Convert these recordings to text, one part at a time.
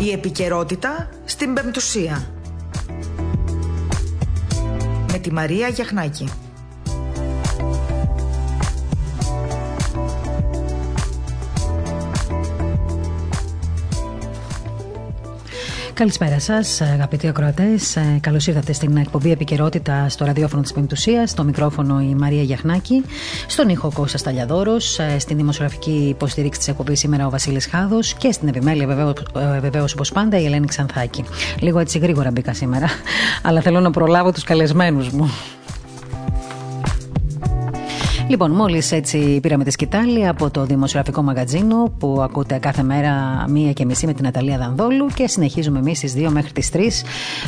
Η επικαιρότητα στην Πεμπτουσία. Με τη Μαρία Γιαχνάκη. Καλησπέρα σας, αγαπητοί ακροατές. Ε, Καλώς ήρθατε στην εκπομπή Επικαιρότητα στο ραδιόφωνο της Πεμπτουσίας. Στο μικρόφωνο η Μαρία Γιαχνάκη. Στον ήχο Κώστα Ταλιαδόρο. Ε, στην δημοσιογραφική υποστήριξη της εκπομπής σήμερα ο Βασίλης Χάδος. Και στην επιμέλεια βεβαίως όπως πάντα η Ελένη Ξανθάκη. Λίγο έτσι γρήγορα μπήκα σήμερα. Αλλά θέλω να προλάβω τους καλεσμένους μου. Λοιπόν, μόλις έτσι πήραμε τη σκητάλη από το δημοσιογραφικό μαγαζίνο που ακούτε κάθε μέρα μία και μισή με την Αταλία Δανδόλου και συνεχίζουμε εμείς στις 2 μέχρι τις 3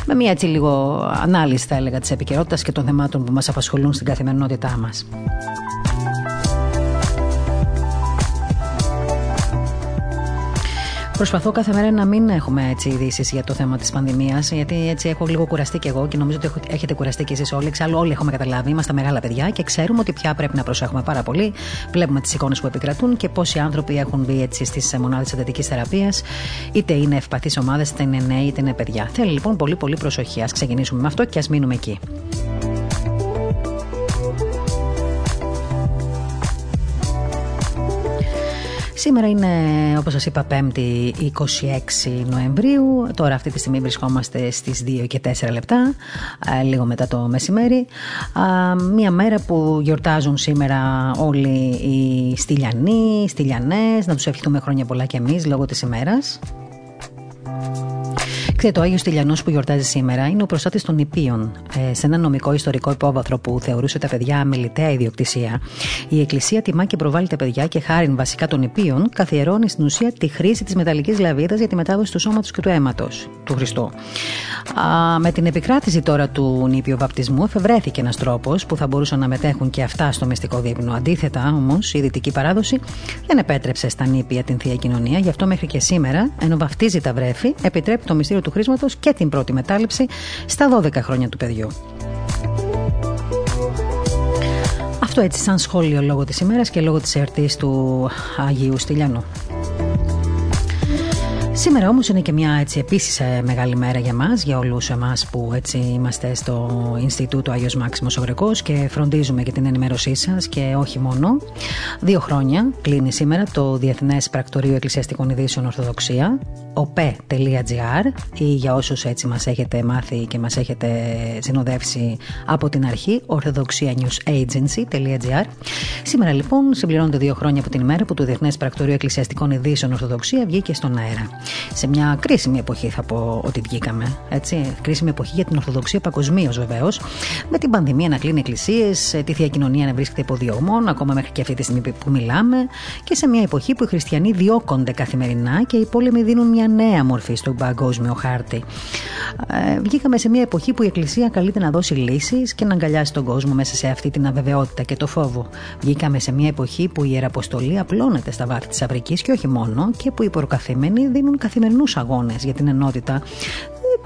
με μία έτσι λίγο ανάλυση, θα έλεγα, της επικαιρότητας και των θεμάτων που μας απασχολούν στην καθημερινότητά μας. Προσπαθώ κάθε μέρα να μην έχουμε έτσι ειδήσεις για το θέμα της πανδημίας, γιατί έτσι έχω λίγο κουραστεί κι εγώ και νομίζω ότι έχετε κουραστεί κι εσείς όλοι. Εξάλλου, όλοι έχουμε καταλάβει, είμαστε μεγάλα παιδιά και ξέρουμε ότι πια πρέπει να προσέχουμε πάρα πολύ. Βλέπουμε τις εικόνες που επικρατούν και πόσοι άνθρωποι έχουν μπει έτσι στις μονάδες εντατικής θεραπείας, είτε είναι ευπαθείς ομάδες, είτε είναι νέοι, είτε είναι παιδιά. Θέλει λοιπόν πολύ πολύ προσοχή. Α ξεκινήσουμε με αυτό και ας μείνουμε εκεί. Σήμερα είναι, όπως σας είπα, 5η 26 Νοεμβρίου. Τώρα αυτή τη στιγμή βρισκόμαστε στις 2 και 4 λεπτά, λίγο μετά το μεσημέρι. Μία μέρα που γιορτάζουν σήμερα όλοι οι στυλιανοί, στυλιανές. Να τους ευχηθούμε χρόνια πολλά και εμείς λόγω της ημέρας. Ξέρετε, ο Άγιος Τηλιανός που γιορτάζει σήμερα είναι ο προστάτη των νηπίων. Ε, σε ένα νομικό ιστορικό υπόβαθρο που θεωρούσε τα παιδιά αμεληταία ιδιοκτησία, η Εκκλησία τιμά και προβάλλει τα παιδιά και χάριν βασικά των νηπίων, καθιερώνει στην ουσία τη χρήση της μεταλλικής λαβίδας για τη μετάδοση του σώματος και του αίματος του Χριστού. Α, με την επικράτηση τώρα του νήπιου βαπτισμού, εφευρέθηκε ένας τρόπος που θα μπορούσαν να μετέχουν και αυτά στο μυστικό δείπνο. Αντίθετα, όμως, η δυτική παράδοση δεν επέτρεψε στα νήπια την θεία κοινωνία, γι' αυτό μέχρι και σήμερα, ενώ βαφτίζει τα βρέφη, επιτρέπει το μυστήριο του του χρήσματος και την πρώτη μετάληψη στα 12 χρόνια του παιδιού. Αυτό έτσι σαν σχόλιο λόγω της ημέρας και λόγω της εορτής του Αγίου Στυλιανού. Σήμερα όμως είναι και μια έτσι επίσης ε, μεγάλη μέρα για μας, για όλους εμάς που έτσι είμαστε στο Ινστιτούτο Άγιος Μάξιμος Ογρεκός και φροντίζουμε για την ενημέρωσή σας και όχι μόνο. Δύο χρόνια κλείνει σήμερα το Διεθνές Πρακτορείο Εκκλησιαστικών Ειδήσεων Ορθοδοξία, op.gr ή για όσους έτσι μας έχετε μάθει και μας έχετε συνοδεύσει από την αρχή, orthodoxianewsagency.gr Σήμερα λοιπόν συμπληρώνονται δύο χρόνια από την ημέρα που το Διεθνές Πρακτορείο Εκκλησιαστικών Ειδήσεων Ορθοδοξία βγήκε στον αέρα σε μια κρίσιμη εποχή, θα πω ότι βγήκαμε. Έτσι. Κρίσιμη εποχή για την Ορθοδοξία παγκοσμίως βεβαίως. Με την πανδημία να κλείνει εκκλησίες, τη θεία κοινωνία να βρίσκεται υπό διωγμών, ακόμα μέχρι και αυτή τη στιγμή που μιλάμε. Και σε μια εποχή που οι χριστιανοί διώκονται καθημερινά και οι πόλεμοι δίνουν μια νέα μορφή στον παγκόσμιο χάρτη. Ε, βγήκαμε σε μια εποχή που η Εκκλησία καλείται να δώσει λύσεις και να αγκαλιάσει τον κόσμο μέσα σε αυτή την αβεβαιότητα και το φόβο. Βγήκαμε σε μια εποχή που η Ιεραποστολή απλώνεται στα βάθη της Αφρικής και όχι μόνο και που οι προκαθημένοι δίνουν καθημερινούς αγώνες για την ενότητα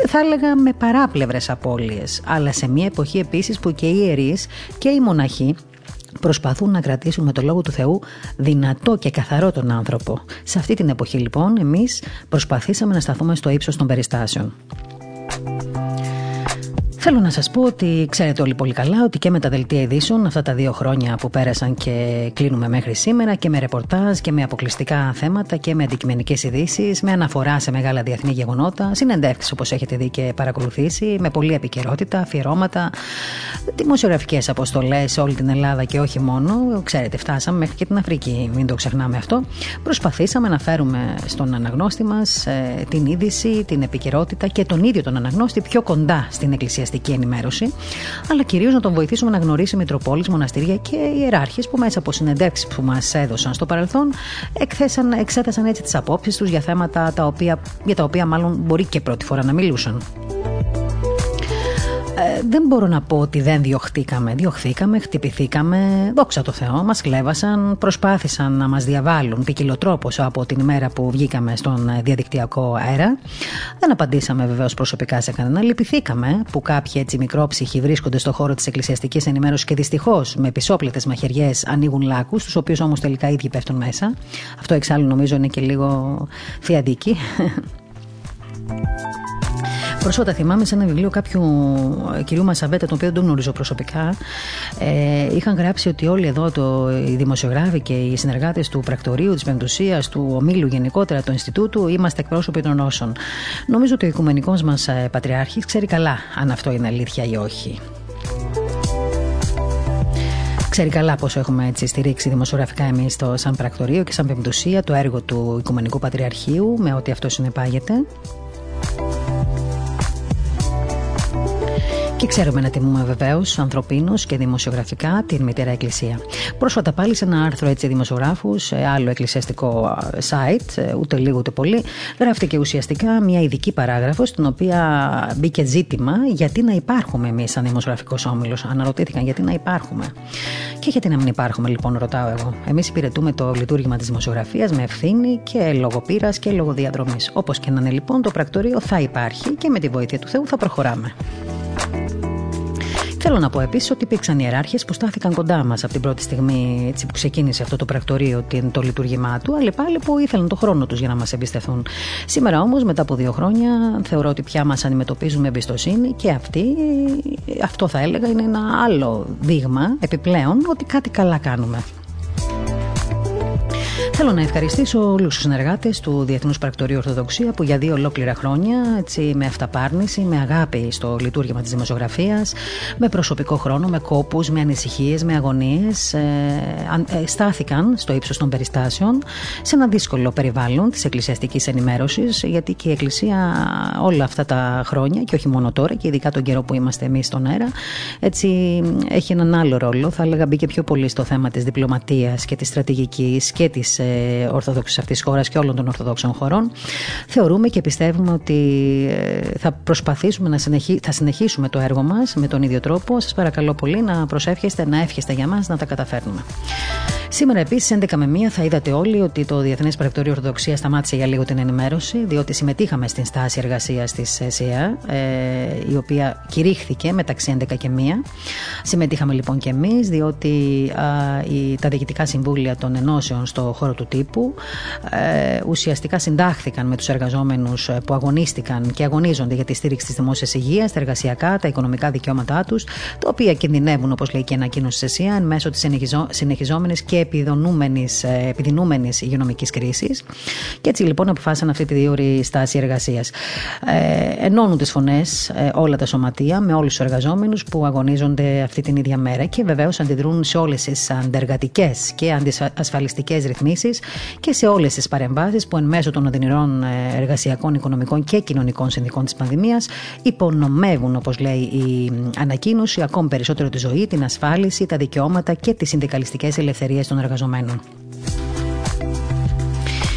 θα έλεγα με παράπλευρες απώλειες αλλά σε μια εποχή επίσης που και οι ιερείς και οι μοναχοί προσπαθούν να κρατήσουν με το λόγο του Θεού δυνατό και καθαρό τον άνθρωπο. Σε αυτή την εποχή λοιπόν εμείς προσπαθήσαμε να σταθούμε στο ύψος των περιστάσεων. Θέλω να σας πω ότι ξέρετε όλοι πολύ καλά ότι και με τα δελτία ειδήσεων αυτά τα δύο χρόνια που πέρασαν και κλείνουμε μέχρι σήμερα και με ρεπορτάζ και με αποκλειστικά θέματα και με αντικειμενικές ειδήσεις, με αναφορά σε μεγάλα διεθνή γεγονότα, συνεντεύξεις όπως έχετε δει και παρακολουθήσει, με πολλή επικαιρότητα, αφιερώματα, δημοσιογραφικές αποστολές σε όλη την Ελλάδα και όχι μόνο. Ξέρετε, φτάσαμε μέχρι και την Αφρική, μην το ξεχνάμε αυτό. Προσπαθήσαμε να φέρουμε στον αναγνώστη μας ε, την είδηση, την επικαιρότητα και τον ίδιο τον αναγνώστη πιο κοντά στην εκκλησιαστική ενημέρωση, αλλά κυρίως να τον βοηθήσουμε να γνωρίσει Μητροπόλει, μοναστήρια και ιεράρχες που μέσα από συνεντεύξεις που μας έδωσαν στο παρελθόν εκθέσαν, εξέτασαν έτσι τις απόψεις τους για θέματα τα οποία, για τα οποία μάλλον μπορεί και πρώτη φορά να μιλούσαν. Ε, δεν μπορώ να πω ότι δεν διωχτήκαμε. Διωχθήκαμε, χτυπηθήκαμε. Δόξα τω Θεώ, μας κλέβασαν, προσπάθησαν να μας διαβάλουν ποικιλοτρόπως από την ημέρα που βγήκαμε στον διαδικτυακό αέρα. Δεν απαντήσαμε βεβαίως προσωπικά σε κανένα. Λυπηθήκαμε που κάποιοι έτσι μικρόψυχοι βρίσκονται στο χώρο της εκκλησιαστικής ενημέρωσης και δυστυχώς με πισόπλετες μαχαιριές ανοίγουν λάκους, τους οποίους όμως τελικά ίδιοι πέφτουν μέσα. Αυτό εξάλλου νομίζω είναι και λίγο θεαντική. Πρόσφατα θυμάμαι σε ένα βιβλίο κάποιου ε, κυρίου Μασαβέτα, τον οποίο δεν τον γνωρίζω προσωπικά, ε, είχαν γράψει ότι όλοι εδώ, το, οι δημοσιογράφοι και οι συνεργάτες του πρακτορείου, της Πεντουσία, του ομίλου γενικότερα, του Ινστιτούτου, είμαστε εκπρόσωποι των όσων. Νομίζω ότι ο οικουμενικός μας ε, πατριάρχης ξέρει καλά αν αυτό είναι αλήθεια ή όχι. Ξέρει καλά πόσο έχουμε έτσι στηρίξει δημοσιογραφικά εμείς το σαν πρακτορείο και σαν πεμπτουσία το έργο του Οικουμενικού Πατριαρχείου με ό,τι αυτό συνεπάγεται. Και ξέρουμε να τιμούμε βεβαίως ανθρωπίνους και δημοσιογραφικά την Μητέρα Εκκλησία. Πρόσφατα πάλι σε ένα άρθρο έτσι δημοσιογράφους, σε άλλο εκκλησιαστικό site, ούτε λίγο ούτε πολύ, γράφτηκε ουσιαστικά μια ειδική παράγραφος, στην οποία μπήκε ζήτημα γιατί να υπάρχουμε εμείς σαν δημοσιογραφικός όμιλος. Αναρωτήθηκαν γιατί να υπάρχουμε. Και γιατί να μην υπάρχουμε, λοιπόν, ρωτάω εγώ. Εμείς υπηρετούμε το λειτουργήμα της δημοσιογραφίας με ευθύνη και λογοπείρα και λογοδιαδρομή. Όπως και να είναι, λοιπόν, το πρακτορείο θα υπάρχει και με τη βοήθεια του Θεού θα προχωράμε. Θέλω να πω επίσης ότι υπήρξαν ιεράρχες που στάθηκαν κοντά μας από την πρώτη στιγμή έτσι, που ξεκίνησε αυτό το πρακτορείο, το λειτουργήμά του, αλλά πάλι που ήθελαν το χρόνο τους για να μας εμπιστευτούν. Σήμερα όμως, μετά από δύο χρόνια, θεωρώ ότι πια μας αντιμετωπίζουν με εμπιστοσύνη και αυτοί, αυτό θα έλεγα, είναι ένα άλλο δείγμα επιπλέον ότι κάτι καλά κάνουμε. Θέλω να ευχαριστήσω όλους τους συνεργάτες του Διεθνούς Πρακτορείου Ορθοδοξία που για δύο ολόκληρα χρόνια, έτσι, με αυταπάρνηση, με αγάπη στο λειτουργήμα της δημοσιογραφίας, με προσωπικό χρόνο, με κόπους, με ανησυχίες, με αγωνίες, ε, ε, στάθηκαν στο ύψος των περιστάσεων σε ένα δύσκολο περιβάλλον της εκκλησιαστικής ενημέρωσης, γιατί και η Εκκλησία όλα αυτά τα χρόνια, και όχι μόνο τώρα, και ειδικά τον καιρό που είμαστε εμείς στον αέρα, έτσι έχει έναν άλλο ρόλο. Θα έλεγα μπήκε πιο πολύ στο θέμα της διπλωματίας και της στρατηγικής και της ε, Ορθοδόξη αυτής τη χώρας και όλων των Ορθοδόξων χωρών. Θεωρούμε και πιστεύουμε ότι ε, θα προσπαθήσουμε να συνεχί... θα συνεχίσουμε το έργο μας με τον ίδιο τρόπο. Σας παρακαλώ πολύ να προσεύχεστε, να εύχεστε για μας να τα καταφέρνουμε. Σήμερα επίσης, 11 με 1, θα είδατε όλοι ότι το Διεθνές Πρακτορείο Ορθοδοξίας σταμάτησε για λίγο την ενημέρωση, διότι συμμετείχαμε στην στάση εργασίας της ΕΣΥΑ, ε, η οποία κηρύχθηκε μεταξύ 11 και 1. Συμμετείχαμε λοιπόν και εμείς, διότι τα διοικητικά συμβούλια των ενώσεων στο χώρο του τύπου ε, ουσιαστικά συντάχθηκαν με τους εργαζόμενους ε, που αγωνίστηκαν και αγωνίζονται για τη στήριξη της δημόσιας υγείας, τα εργασιακά, τα οικονομικά δικαιώματά τους, τα οποία κινδυνεύουν, όπως λέει και η ανακοίνωση της ΕΣΥΑ, εν μέσω της συνεχιζόμενης και ε, επιδεινούμενης υγειονομικής κρίσης. Και έτσι λοιπόν αποφάσισαν αυτή τη δύο στάση εργασίας. Ε, ενώνουν τις φωνές ε, όλα τα σωματεία με όλους τους εργαζόμενους που αγωνίζονται αυτή την ίδια μέρα και βεβαίως αντιδρούν σε όλες τις αντεργατικές και αντισφαλιστικέ ρυθμίσεις και σε όλες τις παρεμβάσεις που εν μέσω των οδυνηρών ε, εργασιακών, οικονομικών και κοινωνικών συνδικών της πανδημίας υπονομεύουν, όπως λέει η ανακοίνωση, ακόμη περισσότερο τη ζωή, την ασφάλιση, τα δικαιώματα και τις συνδικαλιστικές ελευθερίες των εργαζομένων.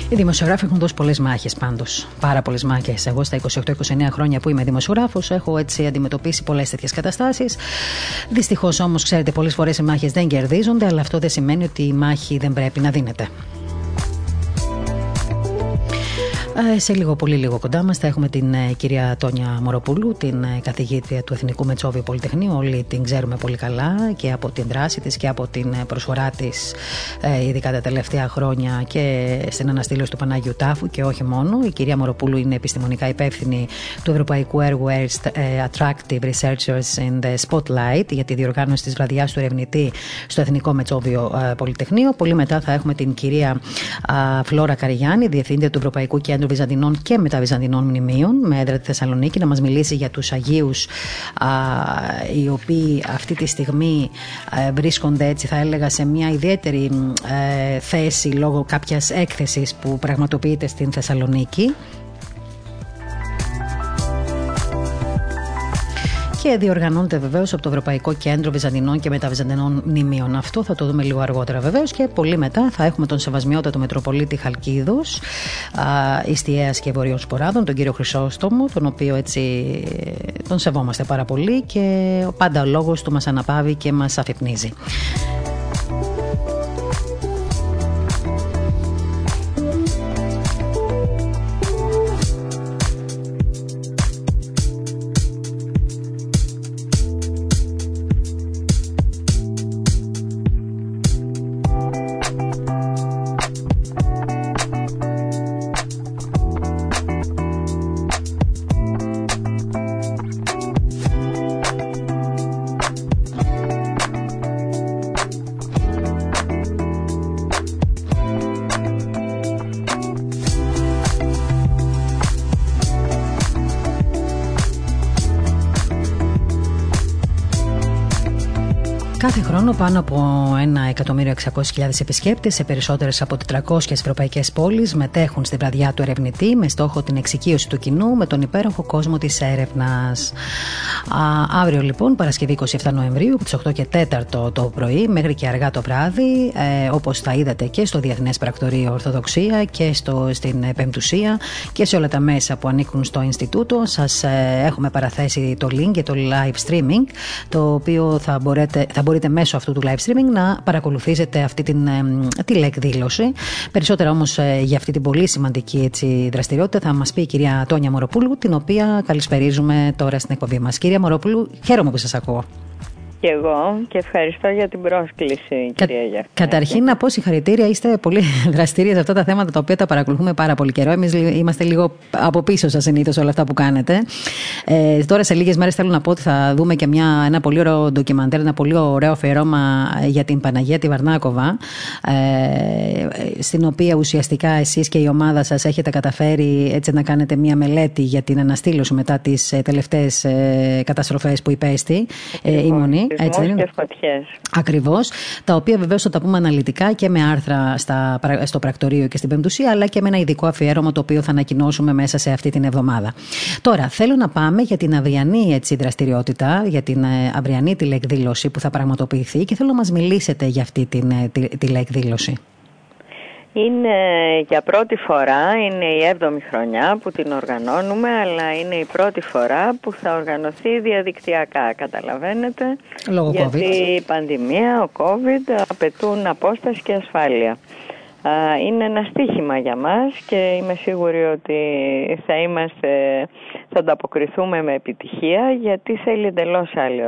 Οι δημοσιογράφοι έχουν δώσει πολλές μάχες πάντως. Πάρα πολλές μάχες. Εγώ στα 28-29 χρόνια που είμαι δημοσιογράφος έχω έτσι αντιμετωπίσει πολλές τέτοιες καταστάσεις. Δυστυχώς όμως, ξέρετε, πολλές φορές οι μάχες δεν κερδίζονται, αλλά αυτό δεν σημαίνει ότι η μάχη δεν πρέπει να δίνεται. Σε λίγο, πολύ λίγο κοντά μας θα έχουμε την ε, κυρία Τόνια Μοροπούλου, την ε, καθηγήτρια του Εθνικού Μετσόβιου Πολυτεχνείου. Όλοι την ξέρουμε πολύ καλά και από την δράση της και από την προσφορά της, ειδικά τα τελευταία χρόνια και στην αναστήλωση του Πανάγιου Τάφου και όχι μόνο. Η κυρία Μοροπούλου είναι επιστημονικά υπεύθυνη του Ευρωπαϊκού Έργου Attractive Researchers in the Spotlight για τη διοργάνωση της βραδιάς του ερευνητή στο Εθνικό Μετσόβιο Πολυτεχνείο. Πολύ μετά θα έχουμε την κυρία Φλόρα Καριγιάννη, διευθύντρια του Ευρωπαϊκού Κέντρου Βυζαντινών και μεταβυζαντινών μνημείων με έδρα τη Θεσσαλονίκη να μας μιλήσει για τους Αγίους οι οποίοι αυτή τη στιγμή ε, βρίσκονται έτσι θα έλεγα σε μια ιδιαίτερη ε, θέση λόγω κάποιας έκθεσης που πραγματοποιείται στην Θεσσαλονίκη και διοργανώνεται βεβαίως από το Ευρωπαϊκό Κέντρο Βυζαντινών και Μεταβυζαντινών Μνημείων. Αυτό θα το δούμε λίγο αργότερα βεβαίως και πολύ μετά θα έχουμε τον Σεβασμιότατο Μετροπολίτη Χαλκίδο, Ιστιαία και Βορείων Σποράδων, τον κύριο Χρυσόστομο, τον οποίο έτσι τον σεβόμαστε πάρα πολύ και πάντα ο λόγος του μας αναπαύει και μας αφυπνίζει. Χρόνο πάνω από 1.600.000 επισκέπτες σε περισσότερες από 400 ευρωπαϊκές πόλεις μετέχουν στη βραδιά του ερευνητή με στόχο την εξοικείωση του κοινού με τον υπέροχο κόσμο της έρευνας. Αύριο λοιπόν, Παρασκευή 27 Νοεμβρίου, από τις 8 και 4 το πρωί μέχρι και αργά το βράδυ, ε, όπως θα είδατε και στο Διεθνές Πρακτορείο Ορθοδοξία και στο, στην Πεμπτουσία και σε όλα τα μέσα που ανήκουν στο Ινστιτούτο, σας ε, έχουμε παραθέσει το link για το live streaming, το οποίο θα, μπορείτε, θα μπορείτε μέσω αυτού του live streaming να παρακολουθήσετε αυτή την ε, τηλεκδήλωση. Περισσότερα όμως ε, για αυτή την πολύ σημαντική έτσι, δραστηριότητα θα μας πει η κυρία Τόνια Μοροπούλου, την οποία καλησπερίζουμε τώρα στην εκπομπή μας. Κυρία Μοροπούλου, χαίρομαι που σας ακούω. Και εγώ και ευχαριστώ για την πρόσκληση, Κα, κυρία Γιάννη. Καταρχήν, να πω συγχαρητήρια. Είστε πολύ δραστήριοι σε αυτά τα θέματα τα οποία τα παρακολουθούμε πάρα πολύ καιρό. Εμείς είμαστε λίγο από πίσω σας συνήθως όλα αυτά που κάνετε. Ε, τώρα, σε λίγες μέρες, θέλω να πω ότι θα δούμε και μια, ένα πολύ ωραίο ντοκιμαντέρ, ένα πολύ ωραίο αφιερώμα για την Παναγία τη Βαρνάκοβα. Ε, στην οποία ουσιαστικά εσείς και η ομάδα σας έχετε καταφέρει έτσι να κάνετε μια μελέτη για την αναστήλωση μετά τις τελευταίες καταστροφές που υπέστη ε, η Μονή. Έτσι δεν είναι; Ακριβώς. Τα οποία βεβαίως θα τα πούμε αναλυτικά και με άρθρα στα, στο πρακτορείο και στην Πεμπτουσία, αλλά και με ένα ειδικό αφιέρωμα το οποίο θα ανακοινώσουμε μέσα σε αυτή την εβδομάδα. Τώρα, θέλω να πάμε για την αυριανή έτσι, δραστηριότητα, για την ε, αυριανή τηλεκδήλωση που θα πραγματοποιηθεί και θέλω να μας μιλήσετε για αυτή την ε, τηλεκδήλωση. Είναι για πρώτη φορά, είναι η έβδομη χρονιά που την οργανώνουμε, αλλά είναι η πρώτη φορά που θα οργανωθεί διαδικτυακά, καταλαβαίνετε. Λόγω γιατί COVID. η πανδημία, ο COVID απαιτούν απόσταση και ασφάλεια. Είναι ένα στίχημα για μας και είμαι σίγουρη ότι θα είμαστε, θα ανταποκριθούμε με επιτυχία γιατί θέλει εντελώς άλλη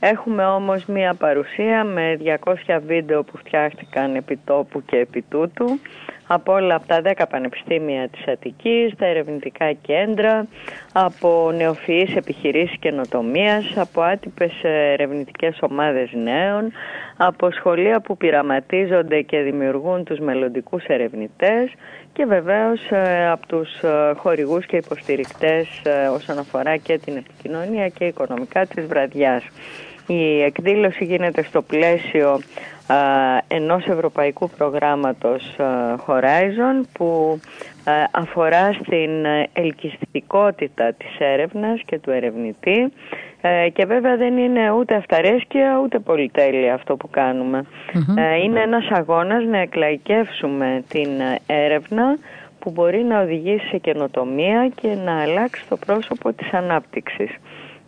Έχουμε όμως μία παρουσία με 200 βίντεο που φτιάχτηκαν επί τόπου και επί τούτου από όλα από τα 10 πανεπιστήμια της Αττικής, τα ερευνητικά κέντρα, από νεοφυείς επιχειρήσεις καινοτομίας, από άτυπες ερευνητικές ομάδες νέων, από σχολεία που πειραματίζονται και δημιουργούν τους μελλοντικούς ερευνητές και βεβαίως από τους χορηγούς και υποστηρικτές όσον αφορά και την επικοινωνία και οικονομικά της βραδιάς. Η εκδήλωση γίνεται στο πλαίσιο ενός ευρωπαϊκού προγράμματος Horizon που αφορά στην ελκυστικότητα της έρευνας και του ερευνητή και βέβαια δεν είναι ούτε αυταρέσκεια ούτε πολυτέλεια αυτό που κανουμε Είναι ένας αγώνας να εκλαϊκεύσουμε την έρευνα που μπορεί να οδηγήσει σε καινοτομία και να αλλάξει το πρόσωπο της ανάπτυξης.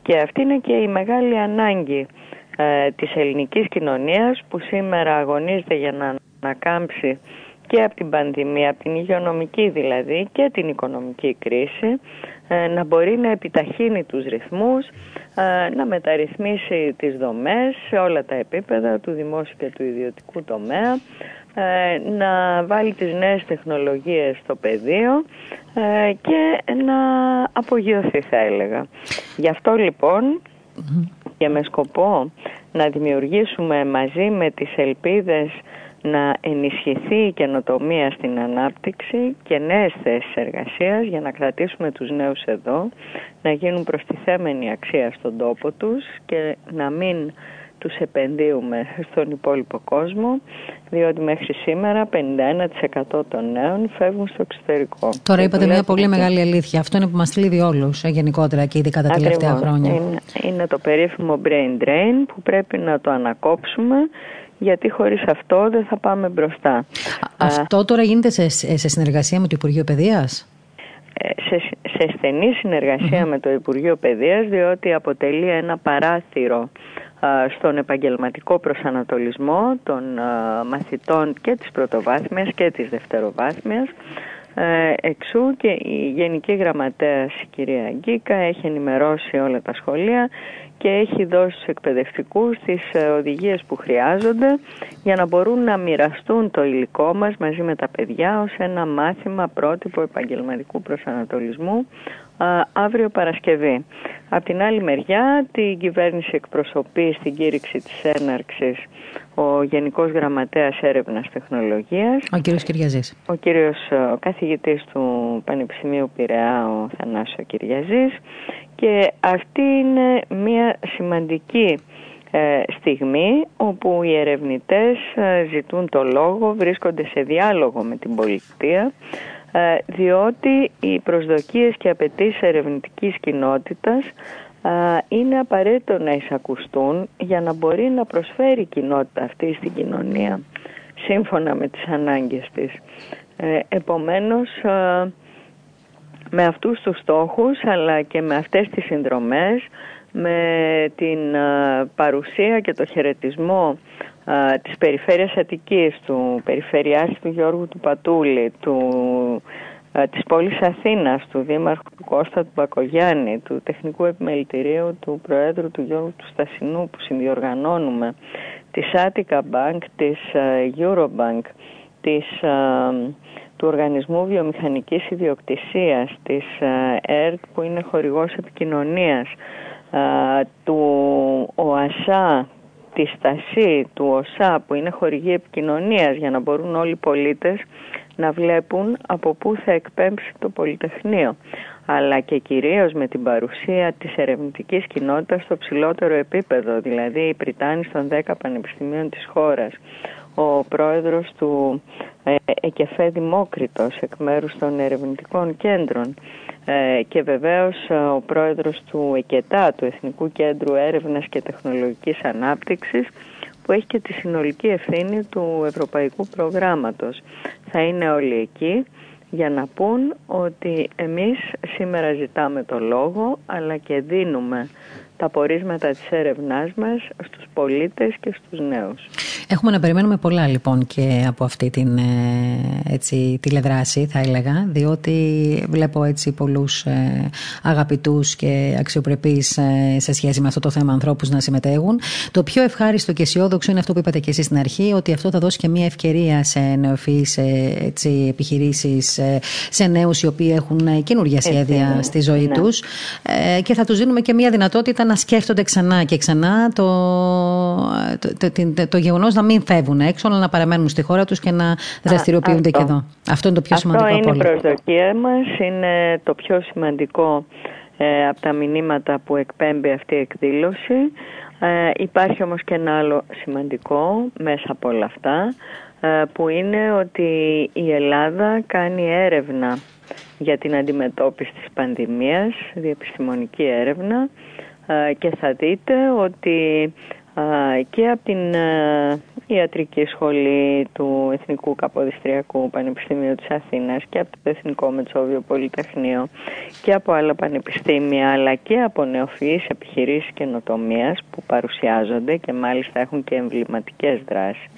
Και αυτή είναι και η μεγάλη ανάγκη ε, της ελληνικής κοινωνίας που σήμερα αγωνίζεται για να ανακάμψει και από την πανδημία, από την υγειονομική δηλαδή και την οικονομική κρίση, ε, να μπορεί να επιταχύνει τους ρυθμούς, ε, να μεταρρυθμίσει τις δομές σε όλα τα επίπεδα του δημόσιου και του ιδιωτικού τομέα, ε, να βάλει τις νέες τεχνολογίες στο πεδίο και να απογειωθεί θα έλεγα. Γι' αυτό λοιπόν και με σκοπό να δημιουργήσουμε μαζί με τις ελπίδες να ενισχυθεί η καινοτομία στην ανάπτυξη και νέες θέσεις εργασίας για να κρατήσουμε τους νέους εδώ, να γίνουν προστιθέμενη αξία στον τόπο τους και να μην τους επενδύουμε στον υπόλοιπο κόσμο, διότι μέχρι σήμερα 51% των νέων φεύγουν στο εξωτερικό. Τώρα είπατε μια πολύ μεγάλη αλήθεια. Αυτό είναι που μας θλίβει όλους ε, γενικότερα και ειδικά τα τελευταία χρόνια. Είναι, είναι το περίφημο brain drain που πρέπει να το ανακόψουμε γιατί χωρίς αυτό δεν θα πάμε μπροστά. Αυτό τώρα γίνεται σε, σε συνεργασία με το Υπουργείο Παιδείας; Ε, σε, σε στενή με το Υπουργείο Παιδείας διότι αποτελεί ένα παράθυρο στον επαγγελματικό προσανατολισμό των μαθητών και της πρωτοβάθμιας και της δευτεροβάθμιας. Ε, εξού και η Γενική Γραμματέας η κυρία Γκίκα έχει ενημερώσει όλα τα σχολεία και έχει δώσει στους εκπαιδευτικούς τις ε, οδηγίες που χρειάζονται για να μπορούν να μοιραστούν το υλικό μας μαζί με τα παιδιά ως ένα μάθημα πρότυπο επαγγελματικού προσανατολισμού αύριο Παρασκευή. Απ' την άλλη μεριά την κυβέρνηση εκπροσωπεί στην κήρυξη της έναρξης ο Γενικός Γραμματέας Έρευνας Τεχνολογίας. Ο κύριος Κυριαζής. Ο κύριος ο καθηγητής του Πανεπιστημίου Πειραιά, ο Θανάσης Κυριαζής. Και αυτή είναι μια σημαντική ε, στιγμή όπου οι ερευνητές ε, ζητούν το λόγο, βρίσκονται σε διάλογο με την πολιτεία ε, διότι οι προσδοκίες και απαιτήσεις ερευνητικής κοινότητας είναι απαραίτητο να εισακουστούν για να μπορεί να προσφέρει η κοινότητα αυτή στην κοινωνία σύμφωνα με τις ανάγκες της. Επομένως με αυτούς τους στόχους αλλά και με αυτές τις συνδρομές με την παρουσία και το χαιρετισμό της Περιφέρειας Αττικής, του Περιφερειάρχη του Γιώργου του Πατούλη, του, της πόλης Αθήνας, του Δήμαρχου του Κώστα του Μπακογιάννη, του Τεχνικού Επιμελητηρίου του Προέδρου του Γιώργου του Στασινού που συνδιοργανώνουμε, της Attica Bank, της Eurobank, της του Οργανισμού Βιομηχανικής Ιδιοκτησίας, της ΕΡΤ που είναι χορηγός επικοινωνίας, του ΟΑΣΑ, της ΣΤΑΣΥ, του ΟΣΑ που είναι χορηγή επικοινωνίας για να μπορούν όλοι οι πολίτες να βλέπουν από πού θα εκπέμψει το Πολυτεχνείο. Αλλά και κυρίως με την παρουσία της ερευνητικής κοινότητας στο ψηλότερο επίπεδο, δηλαδή οι Πριτάνη των 10 πανεπιστημίων της χώρας, ο πρόεδρος του ε, ΕΚΕΦΕ Δημόκριτος εκ μέρους των ερευνητικών κέντρων ε, και βεβαίως ε, ο πρόεδρος του ΕΚΕΤΑ, του Εθνικού Κέντρου Έρευνας και Τεχνολογικής Ανάπτυξης που έχει και τη συνολική ευθύνη του Ευρωπαϊκού Προγράμματος. Θα είναι όλοι εκεί για να πούν ότι εμείς σήμερα ζητάμε το λόγο αλλά και δίνουμε τα πορίσματα της έρευνάς μας στους πολίτες και στους νέους. Έχουμε να περιμένουμε πολλά λοιπόν και από αυτή την ε, έτσι, τηλεδράση θα έλεγα διότι βλέπω έτσι πολλούς ε, αγαπητούς και αξιοπρεπείς ε, σε σχέση με αυτό το θέμα ανθρώπους να συμμετέχουν. Το πιο ευχάριστο και αισιόδοξο είναι αυτό που είπατε και εσείς στην αρχή ότι αυτό θα δώσει και μια ευκαιρία σε νεοφυείς έτσι, επιχειρήσεις, σε νέους οι οποίοι έχουν καινούργια σχέδια στη ζωή ναι. τους και θα τους δίνουμε και μια δυνατότητα να σκέφτονται ξανά και ξανά το, το, το, το γεγονός να μην φεύγουν έξω, αλλά να παραμένουν στη χώρα τους και να δραστηριοποιούνται και εδώ. Αυτό είναι το πιο σημαντικό. Αυτό είναι η προσδοκία μας. Είναι το πιο σημαντικό ε, από τα μηνύματα που εκπέμπει αυτή η εκδήλωση. Ε, υπάρχει όμως και ένα άλλο σημαντικό μέσα από όλα αυτά ε, που είναι ότι η Ελλάδα κάνει έρευνα για την αντιμετώπιση της πανδημίας, διεπιστημονική έρευνα ε, και θα δείτε ότι και από την Ιατρική Σχολή του Εθνικού Καποδιστριακού Πανεπιστημίου της Αθήνας και από το Εθνικό Μετσόβιο Πολυτεχνείο και από άλλα πανεπιστήμια αλλά και από νεοφυείς επιχειρήσεις καινοτομίας που παρουσιάζονται και μάλιστα έχουν και εμβληματικές δράσεις.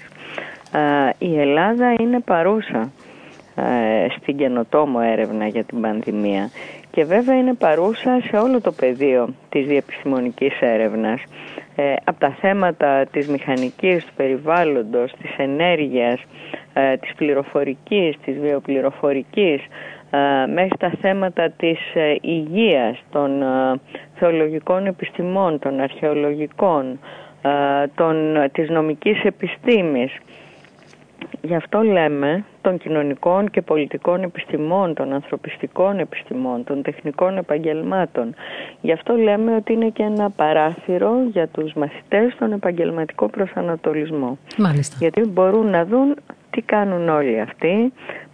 Η Ελλάδα είναι παρούσα στην καινοτόμο έρευνα για την πανδημία και βέβαια είναι παρούσα σε όλο το πεδίο της διεπιστημονικής έρευνας. Ε, από τα θέματα της μηχανικής, του περιβάλλοντος, της ενέργειας, ε, της πληροφορικής, της βιοπληροφορικής ε, μέχρι τα θέματα της ε, υγείας, των θεολογικών επιστημών, των αρχαιολογικών, των, της νομικής επιστήμης Γι' αυτό λέμε των κοινωνικών και πολιτικών επιστημών, των ανθρωπιστικών επιστημών, των τεχνικών επαγγελμάτων. Γι' αυτό λέμε ότι είναι και ένα παράθυρο για τους μαθητές στον επαγγελματικό προσανατολισμό. Μάλιστα. Γιατί μπορούν να δουν τι κάνουν όλοι αυτοί,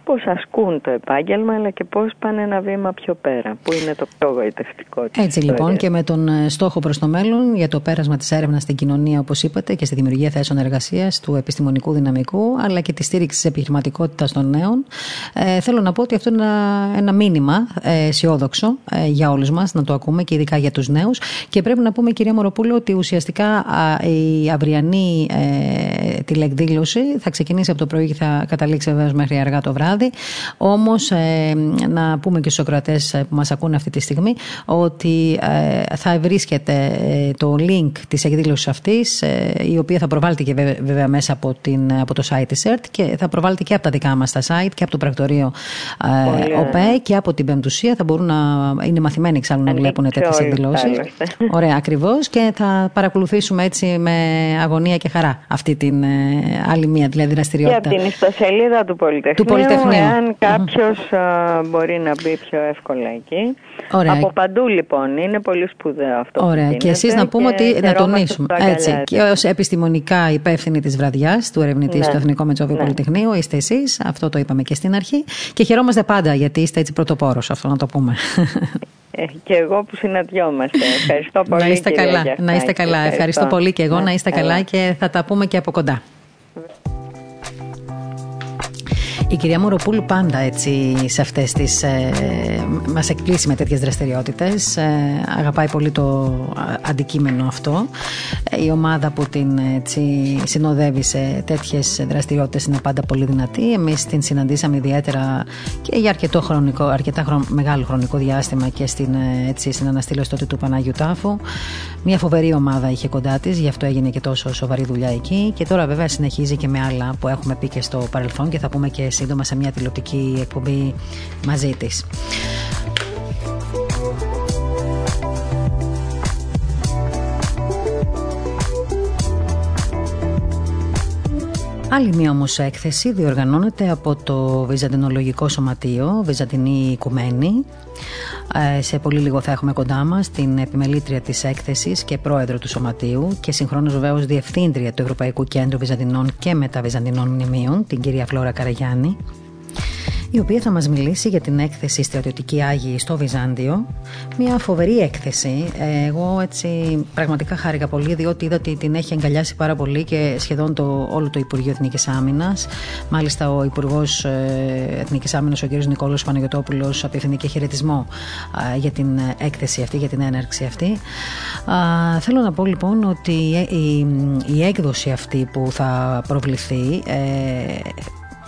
πώς ασκούν το επάγγελμα αλλά και πώς πάνε ένα βήμα πιο πέρα που είναι το πιο γοητευτικό Έτσι λοιπόν και με τον ε, στόχο προς το μέλλον για το πέρασμα της έρευνας στην κοινωνία όπως είπατε και στη δημιουργία θέσεων εργασίας του επιστημονικού δυναμικού αλλά και τη στήριξη της επιχειρηματικότητας των νέων ε, θέλω να πω ότι αυτό είναι ένα, ένα μήνυμα ε, αισιόδοξο ε, για όλους μας να το ακούμε και ειδικά για τους νέους. Και πρέπει να πούμε κυρία Μοροπούλου ότι ουσιαστικά η αυριανή ε, τηλεκδήλωση θα ξεκινήσει από το πρωί και θα καταλήξει βέβαια μέχρι αργά το βράδυ βράδυ. Όμως, ε, να πούμε και στους Σοκρατέ ε, που μας ακούνε αυτή τη στιγμή ότι ε, θα βρίσκεται το link της εκδήλωσης αυτής, η οποία θα προβάλλεται και βέβαια μέσα από, την, από το site της ΕΡΤ και θα προβάλλεται και από τα δικά μας τα site και από το πρακτορείο ΟΠΕ και από την Πεμπτουσία. Θα μπορούν να είναι μαθημένοι εξάλλου να βλέπουν τέτοιες εκδηλώσεις. Ωραία, ακριβώς. Και θα παρακολουθήσουμε έτσι με αγωνία και χαρά αυτή την άλλη μία δηλαδή δραστηριότητα. Και από την ιστοσελίδα του Πολυτεχνείου. Του Πολυτεχνείου εάν κάποιος μπορεί να μπει πιο εύκολα εκεί. Ωραία. Από παντού λοιπόν. Είναι πολύ σπουδαίο αυτό Ωραία. που γίνεται. Και εσείς να πούμε ότι. Να τονίσουμε. Έτσι. Και ως επιστημονικά υπεύθυνη της βραδιάς του ερευνητή ναι. του Εθνικού Μετσόβιου ναι. Πολυτεχνείου είστε εσείς. Αυτό το είπαμε και στην αρχή. Και χαιρόμαστε πάντα γιατί είστε έτσι πρωτοπόρος, αυτό να το πούμε. Ε, και εγώ που συναντιόμαστε. Ευχαριστώ πολύ. Να είστε καλά. Να είστε καλά. Ευχαριστώ, πολύ και εγώ. Να είστε καλά και θα τα πούμε και από κοντά. Η κυρία Μοροπούλου πάντα έτσι σε αυτές τις ε, μας εκπλήσει με τέτοιες δραστηριότητες. Ε, αγαπάει πολύ το αντικείμενο αυτό. Ε, η ομάδα που την έτσι, συνοδεύει σε τέτοιες δραστηριότητες είναι πάντα πολύ δυνατή. Εμείς την συναντήσαμε ιδιαίτερα και για αρκετό χρονικό, αρκετά μεγάλο χρονικό διάστημα και στην, ε, έτσι, στην αναστήλωση τότε του Πανάγιου Τάφου. Μια φοβερή ομάδα είχε κοντά της, γι' αυτό έγινε και τόσο σοβαρή δουλειά εκεί. Και τώρα βέβαια συνεχίζει και με άλλα που έχουμε πει και στο παρελθόν και θα πούμε και σύντομα σε μια τηλεοπτική εκπομπή μαζί της. Άλλη μία όμως έκθεση διοργανώνεται από το Βυζαντινολογικό Σωματείο, Βυζαντινή Οικουμένη. Ε, σε πολύ λίγο θα έχουμε κοντά μας την επιμελήτρια της έκθεσης και πρόεδρο του Σωματείου και συγχρόνως βεβαίως διευθύντρια του Ευρωπαϊκού Κέντρου Βυζαντινών και Μεταβυζαντινών Μνημείων, την κυρία Φλόρα Καραγιάννη η οποία θα μας μιλήσει για την έκθεση Στρατιωτική Άγιη στο Βυζάντιο. Μια φοβερή έκθεση. Εγώ έτσι πραγματικά χάρηκα πολύ διότι είδα ότι την έχει εγκαλιάσει πάρα πολύ και σχεδόν το, όλο το Υπουργείο Εθνικής Άμυνας. Μάλιστα ο Υπουργός ε, Εθνικής Άμυνας, ο κ. Νικόλος Παναγιωτόπουλος, απευθυνεί και χαιρετισμό για την έκθεση αυτή, για την έναρξη αυτή. Θέλω να πω λοιπόν ότι η, η έκδοση αυτή που θα προβληθεί ε,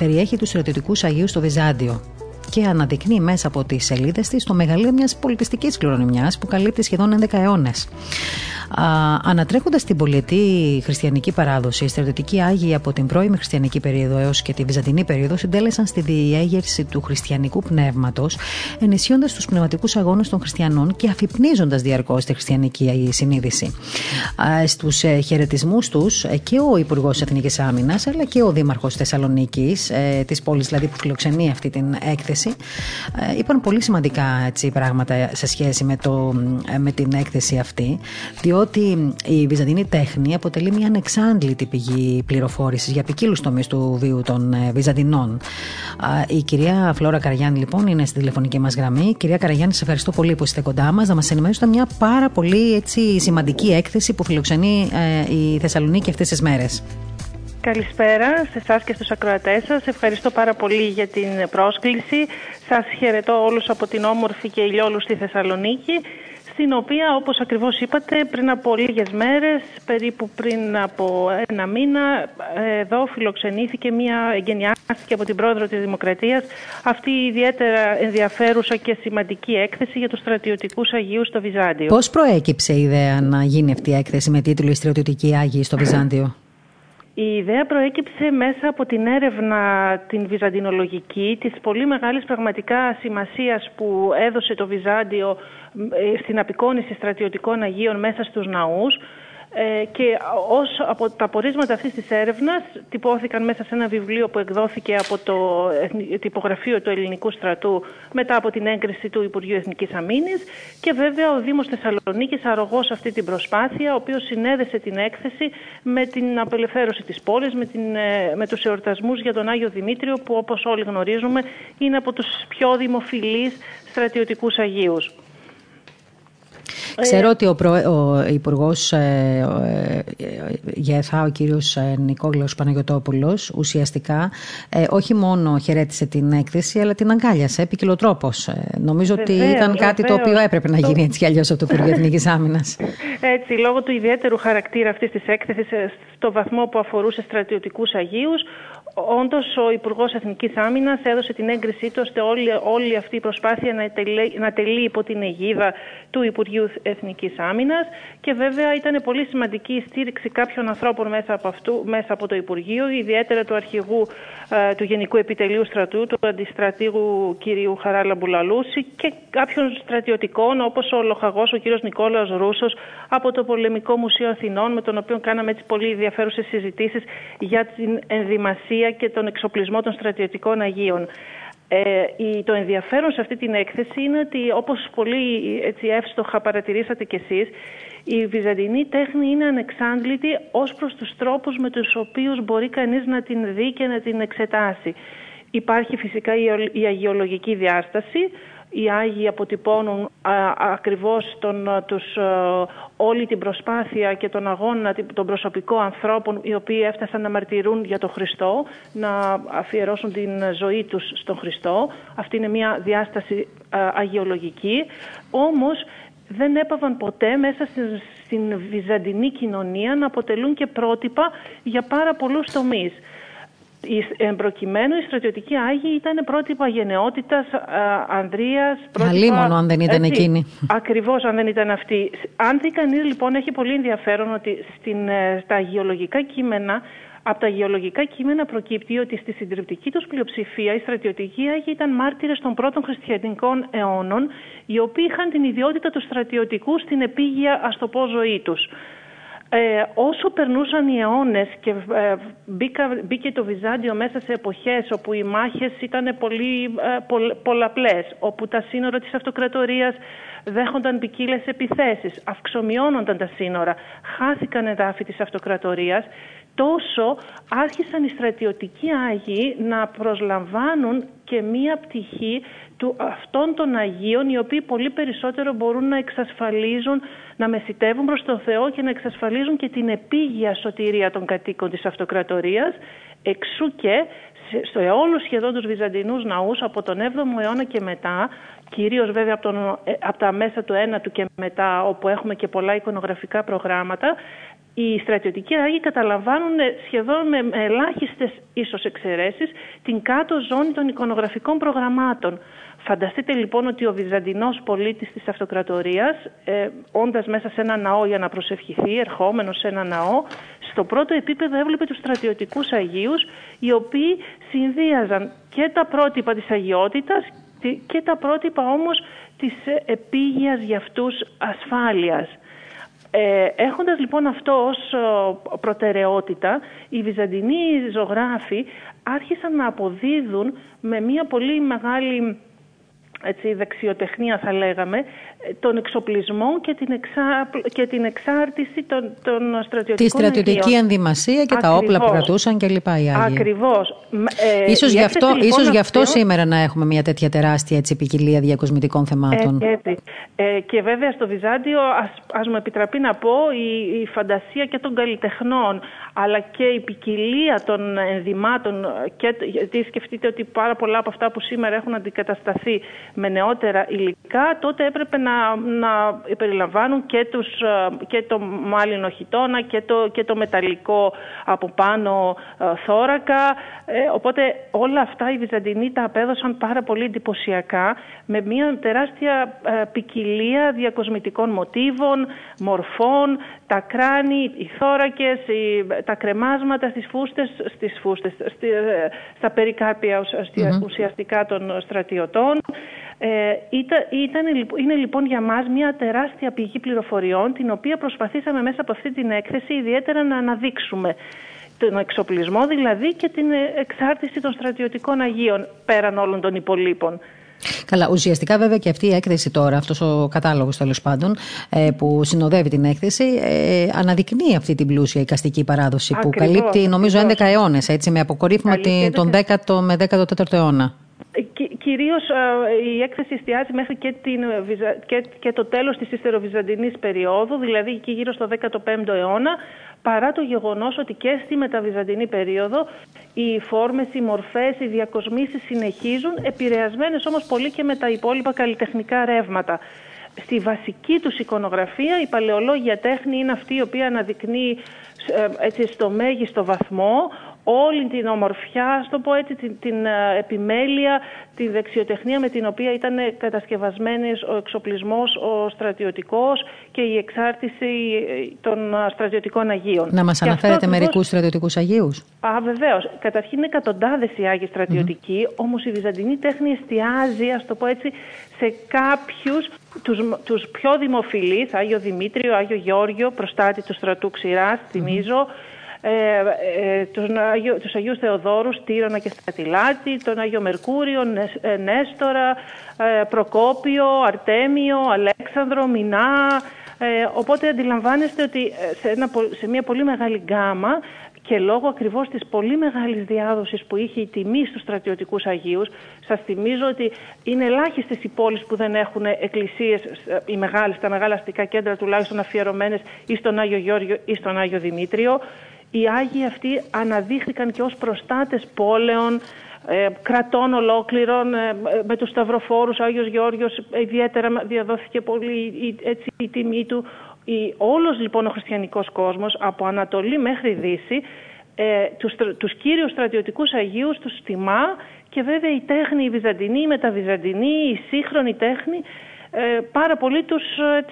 περιέχει τους στρατιωτικού Αγίου στο Βυζάντιο και αναδεικνύει μέσα από τις σελίδες της το μεγαλείο μιας πολιτιστικής κληρονομιάς που καλύπτει σχεδόν 11 αιώνες. Ανατρέχοντας την πολιετή χριστιανική παράδοση, οι στρατιωτικοί Άγιοι από την πρώιμη χριστιανική περίοδο έως και τη βυζαντινή περίοδο συντέλεσαν στη διέγερση του χριστιανικού πνεύματος, ενισχύοντας τους πνευματικούς αγώνες των χριστιανών και αφυπνίζοντας διαρκώς τη χριστιανική συνείδηση. Στους ε, χαιρετισμούς τους ε, και ο Υπουργός Εθνικής Άμυνας, αλλά και ο Δήμαρχος Θεσσαλονίκης, ε, της πόλης δηλαδή που φιλοξενεί αυτή την έκθεση, είπαν πολύ σημαντικά έτσι, πράγματα σε σχέση με, το, με την έκθεση αυτή, ότι η βυζαντινή τέχνη αποτελεί μια ανεξάντλητη πηγή πληροφόρησης για ποικίλους τομείς του βίου των ε, Βυζαντινών. Η κυρία Φλόρα Καραγιάννη, λοιπόν, είναι στη τηλεφωνική μας γραμμή. Κυρία Καραγιάννη, σε ευχαριστώ πολύ που είστε κοντά μας. Να μας ενημερώσετε μια πάρα πολύ έτσι, σημαντική έκθεση που φιλοξενεί ε, η Θεσσαλονίκη αυτές τις μέρες. Καλησπέρα σε εσάς και στους ακροατές σας. Ευχαριστώ πάρα πολύ για την πρόσκληση. Σας χαιρετώ όλους από την όμορφη και ηλιόλουστη Θεσσαλονίκη στην οποία όπως ακριβώς είπατε πριν από λίγες μέρες, περίπου πριν από ένα μήνα, εδώ φιλοξενήθηκε μια εγκαινιάστηκε από την Πρόεδρο της Δημοκρατίας αυτή η ιδιαίτερα ενδιαφέρουσα και σημαντική έκθεση για τους στρατιωτικούς Αγίους στο Βυζάντιο. Πώς προέκυψε η ιδέα να γίνει αυτή η έκθεση με τίτλο «Η στρατιωτική Άγιοι στο Βυζάντιο» Η ιδέα προέκυψε μέσα από την έρευνα την βυζαντινολογική της πολύ μεγάλης πραγματικά σημασίας που έδωσε το Βυζάντιο ε, στην απεικόνηση στρατιωτικών Αγίων μέσα στους ναούς. ε, και ως από τα πορίσματα αυτής της έρευνας τυπώθηκαν μέσα σε ένα βιβλίο που εκδόθηκε από το τυπογραφείο του Ελληνικού Στρατού μετά από την έγκριση του Υπουργείου Εθνικής Αμήνης και βέβαια ο Δήμος Θεσσαλονίκης αρρωγός αυτή την προσπάθεια ο οποίος συνέδεσε την έκθεση με την απελευθέρωση της πόλης, με, την, ε, με τους εορτασμούς για τον Άγιο Δημήτριο που όπως όλοι γνωρίζουμε είναι από τους πιο δημοφιλείς στρατιωτικούς Αγίους. Ξέρω ότι ο, προ, ο Υπουργός ε, ε, ΓΕΘΑ, ο κύριος ε, Νικόλαος Παναγιωτόπουλος, ουσιαστικά ε, όχι μόνο χαιρέτησε την έκθεση, αλλά την αγκάλιασε επικοινωτρόπως. Ε, νομίζω ότι ήταν κάτι το οποίο έπρεπε να γίνει έτσι κι αλλιώς από το Υπουργείο Εθνικής Άμυνας. Έτσι, λόγω του ιδιαίτερου χαρακτήρα αυτής της έκθεσης, στο βαθμό που αφορούσε στρατιωτικούς Αγίους, Όντως, ο Υπουργός Εθνικής Άμυνας έδωσε την έγκρισή του ώστε όλη, όλη αυτή η προσπάθεια να, τελεί, να τελεί υπό την αιγίδα του Υπουργείου Εθνικής Άμυνας και βέβαια ήταν πολύ σημαντική η στήριξη κάποιων ανθρώπων μέσα από, αυτού, μέσα από το Υπουργείο, ιδιαίτερα του αρχηγού ε, του Γενικού Επιτελείου Στρατού, του αντιστρατήγου κ. Χαράλα Μπουλαλούση και κάποιων στρατιωτικών όπως ο Λοχαγός, ο κ. Νικόλαο Ρούσος από το Πολεμικό Μουσείο Αθηνών, με τον οποίο κάναμε έτσι πολύ ενδιαφέρουσες συζητήσεις για την ενδυμασία μαρτυρία και τον εξοπλισμό των στρατιωτικών Αγίων. Ε, το ενδιαφέρον σε αυτή την έκθεση είναι ότι όπως πολύ έτσι, εύστοχα παρατηρήσατε κι εσείς η βυζαντινή τέχνη είναι ανεξάντλητη ως προς τους τρόπους με τους οποίους μπορεί κανείς να την δει και να την εξετάσει. Υπάρχει φυσικά η αγιολογική διάσταση οι Άγιοι αποτυπώνουν α, ακριβώς τον, τους, όλη την προσπάθεια και τον αγώνα των προσωπικών ανθρώπων οι οποίοι έφτασαν να μαρτυρούν για τον Χριστό, να αφιερώσουν την ζωή τους στον Χριστό. Αυτή είναι μια διάσταση αγιολογική. Όμως δεν έπαβαν ποτέ μέσα στην, στην βυζαντινή κοινωνία να αποτελούν και πρότυπα για πάρα πολλούς τομείς. Εμπροκειμένου η στρατιωτική Άγιοι ήταν πρότυπα γενναιότητας, ανδρείας. Αλίμονο αν δεν ήταν έτσι, εκείνη. Ακριβώς αν δεν ήταν αυτή. Αν δει κανείς λοιπόν, έχει πολύ ενδιαφέρον ότι στην, ε, στα γεωλογικά κείμενα από τα γεωλογικά κείμενα προκύπτει ότι στη συντριπτική τους πλειοψηφία οι στρατιωτικοί Άγιοι ήταν μάρτυρες των πρώτων χριστιανικών αιώνων, οι οποίοι είχαν την ιδιότητα τους στρατιωτικούς στην επίγεια, ας το πω, ζωή τους. Ε, όσο περνούσαν οι αιώνες και ε, μπήκε το Βυζάντιο μέσα σε εποχές όπου οι μάχες ήταν πολύ ε, πολλαπλές, όπου τα σύνορα της αυτοκρατορίας δέχονταν ποικίλες επιθέσεις, αυξομειώνονταν τα σύνορα, χάθηκαν εδάφη της αυτοκρατορίας, τόσο άρχισαν οι στρατιωτικοί Άγιοι να προσλαμβάνουν και μία πτυχή του αυτών των Αγίων οι οποίοι πολύ περισσότερο μπορούν να εξασφαλίζουν, να μεσητεύουν προς τον Θεό και να εξασφαλίζουν και την επίγεια σωτηρία των κατοίκων της αυτοκρατορίας. Εξού και στο όλους σχεδόν τους Βυζαντινούς ναούς από τον 7ο αιώνα και μετά κυρίως βέβαια από, τον, ε, από τα μέσα του 9ου και μετά όπου έχουμε και πολλά εικονογραφικά προγράμματα οι στρατιωτικοί Άγιοι καταλαμβάνουν σχεδόν με ελάχιστες ίσως εξαιρέσεις την κάτω ζώνη των εικονογραφικών προγραμμάτων. Φανταστείτε λοιπόν ότι ο Βυζαντινός πολίτης της αυτοκρατορίας, ε, όντας μέσα σε ένα ναό για να προσευχηθεί, ερχόμενος σε ένα ναό, στο πρώτο επίπεδο έβλεπε τους στρατιωτικούς Αγίους, οι οποίοι συνδύαζαν και τα πρότυπα της αγιότητας και τα πρότυπα όμως της επίγειας για αυτούς ασφάλειας. Ε, έχοντας λοιπόν αυτό ως προτεραιότητα, οι Βυζαντινοί ζωγράφοι άρχισαν να αποδίδουν με μια πολύ μεγάλη έτσι, δεξιοτεχνία θα λέγαμε, τον εξοπλισμό και την, εξά, και την εξάρτηση των, των στρατιωτικών Τη στρατιωτική ενδυμασία και τα όπλα που κρατούσαν και λοιπά οι Άγιοι. Ακριβώς. Ε, ίσως, γι αυτό, λοιπόν ίσως γι' αυτό σήμερα να έχουμε μια τέτοια τεράστια έτσι, ποικιλία διακοσμητικών θεμάτων. Έτσι, Ε, και βέβαια στο Βυζάντιο, ας, ας μου επιτραπεί να πω, η, η φαντασία και των καλλιτεχνών, αλλά και η ποικιλία των ενδυμάτων, και, γιατί σκεφτείτε ότι πάρα πολλά από αυτά που σήμερα έχουν αντικατασταθεί με νεότερα υλικά, τότε έπρεπε να, να περιλαμβάνουν και, τους, ε, και το μάλινο χιτόνα και το, και το μεταλλικό από πάνω ε, θώρακα. Ε, οπότε όλα αυτά οι Βυζαντινοί τα απέδωσαν πάρα πολύ εντυπωσιακά με μια τεράστια ποικιλία διακοσμητικών μοτίβων, μορφών, τα κράνη, οι θώρακες, τα κρεμάσματα στις φούστες, στις φούστες στα περικάρπια ουσιαστικά των στρατιωτών. Ε, ήταν, είναι λοιπόν για μας μια τεράστια πηγή πληροφοριών την οποία προσπαθήσαμε μέσα από αυτή την έκθεση ιδιαίτερα να αναδείξουμε τον εξοπλισμό δηλαδή και την εξάρτηση των στρατιωτικών Αγίων πέραν όλων των υπολείπων. Καλά, ουσιαστικά βέβαια και αυτή η έκθεση τώρα, αυτός ο κατάλογος τέλος πάντων, ε, που συνοδεύει την έκθεση, ε, αναδεικνύει αυτή την πλούσια οικαστική παράδοση που καλύπτει νομίζω 11 αιώνες, με αποκορύφημα τον 10ο με 14ο αιώνα. Κυρίως η έκθεση εστιάζει μέχρι και, την, και, και το τέλος της ιστεροβυζαντινής περίοδου, δηλαδή εκεί γύρω στο 15ο αιώνα, παρά το γεγονός ότι και στη μεταβυζαντινή περίοδο οι φόρμες, οι μορφές, οι διακοσμήσεις συνεχίζουν, επηρεασμένες όμως πολύ και με τα υπόλοιπα καλλιτεχνικά ρεύματα. Στη βασική τους εικονογραφία η παλαιολόγια τέχνη είναι αυτή η οποία αναδεικνύει ε, έτσι, στο μέγιστο βαθμό όλη την ομορφιά, στο πω έτσι, την, την ε, επιμέλεια, τη δεξιοτεχνία με την οποία ήταν κατασκευασμένος ο εξοπλισμός, ο στρατιωτικός και η εξάρτηση ε, των ε, στρατιωτικών Αγίων. Να μας αναφέρετε μερικούς στρατιωτικούς Αγίους. Α, βεβαίως. Καταρχήν είναι εκατοντάδες οι Άγιοι στρατιωτικοί, mm-hmm. όμως η Βυζαντινή τέχνη εστιάζει, ας το πω έτσι, σε κάποιους τους, τους πιο δημοφιλείς, Άγιο Δημήτριο, Άγιο Γεώργιο, προστάτη του στρατού Ξηράς, θυμίζω, ε, τους, τους Αγίους Θεοδόρους, Τύρονα και Στρατιλάτη, τον Άγιο Μερκούριο, ε, Νέστορα, ε, Προκόπιο, Αρτέμιο, Αλέξανδρο, Μινά. οπότε αντιλαμβάνεστε ότι σε, σε μια πολύ μεγάλη γκάμα και λόγω ακριβώς της πολύ μεγάλης διάδοσης που είχε η τιμή στους στρατιωτικούς Αγίους, σας θυμίζω ότι είναι ελάχιστες οι πόλεις που δεν έχουν εκκλησίες, οι μεγάλες, τα μεγάλα αστικά κέντρα τουλάχιστον αφιερωμένες ή στον Άγιο Γιώργιο ή στον Άγιο Δημήτριο. Οι Άγιοι αυτοί αναδείχθηκαν και ως προστάτες πόλεων, ε, κρατών ολόκληρων, ε, με τους Σταυροφόρους, ο Άγιος Γιώργος ιδιαίτερα διαδόθηκε πολύ έτσι, η τιμή του, η, όλος λοιπόν ο χριστιανικός κόσμος από Ανατολή μέχρι Δύση ε, τους, τους κύριους στρατιωτικούς Αγίους τους τιμά και βέβαια η τέχνη η Βυζαντινή, η μεταβυζαντινή, η σύγχρονη τέχνη ε, πάρα πολύ τους,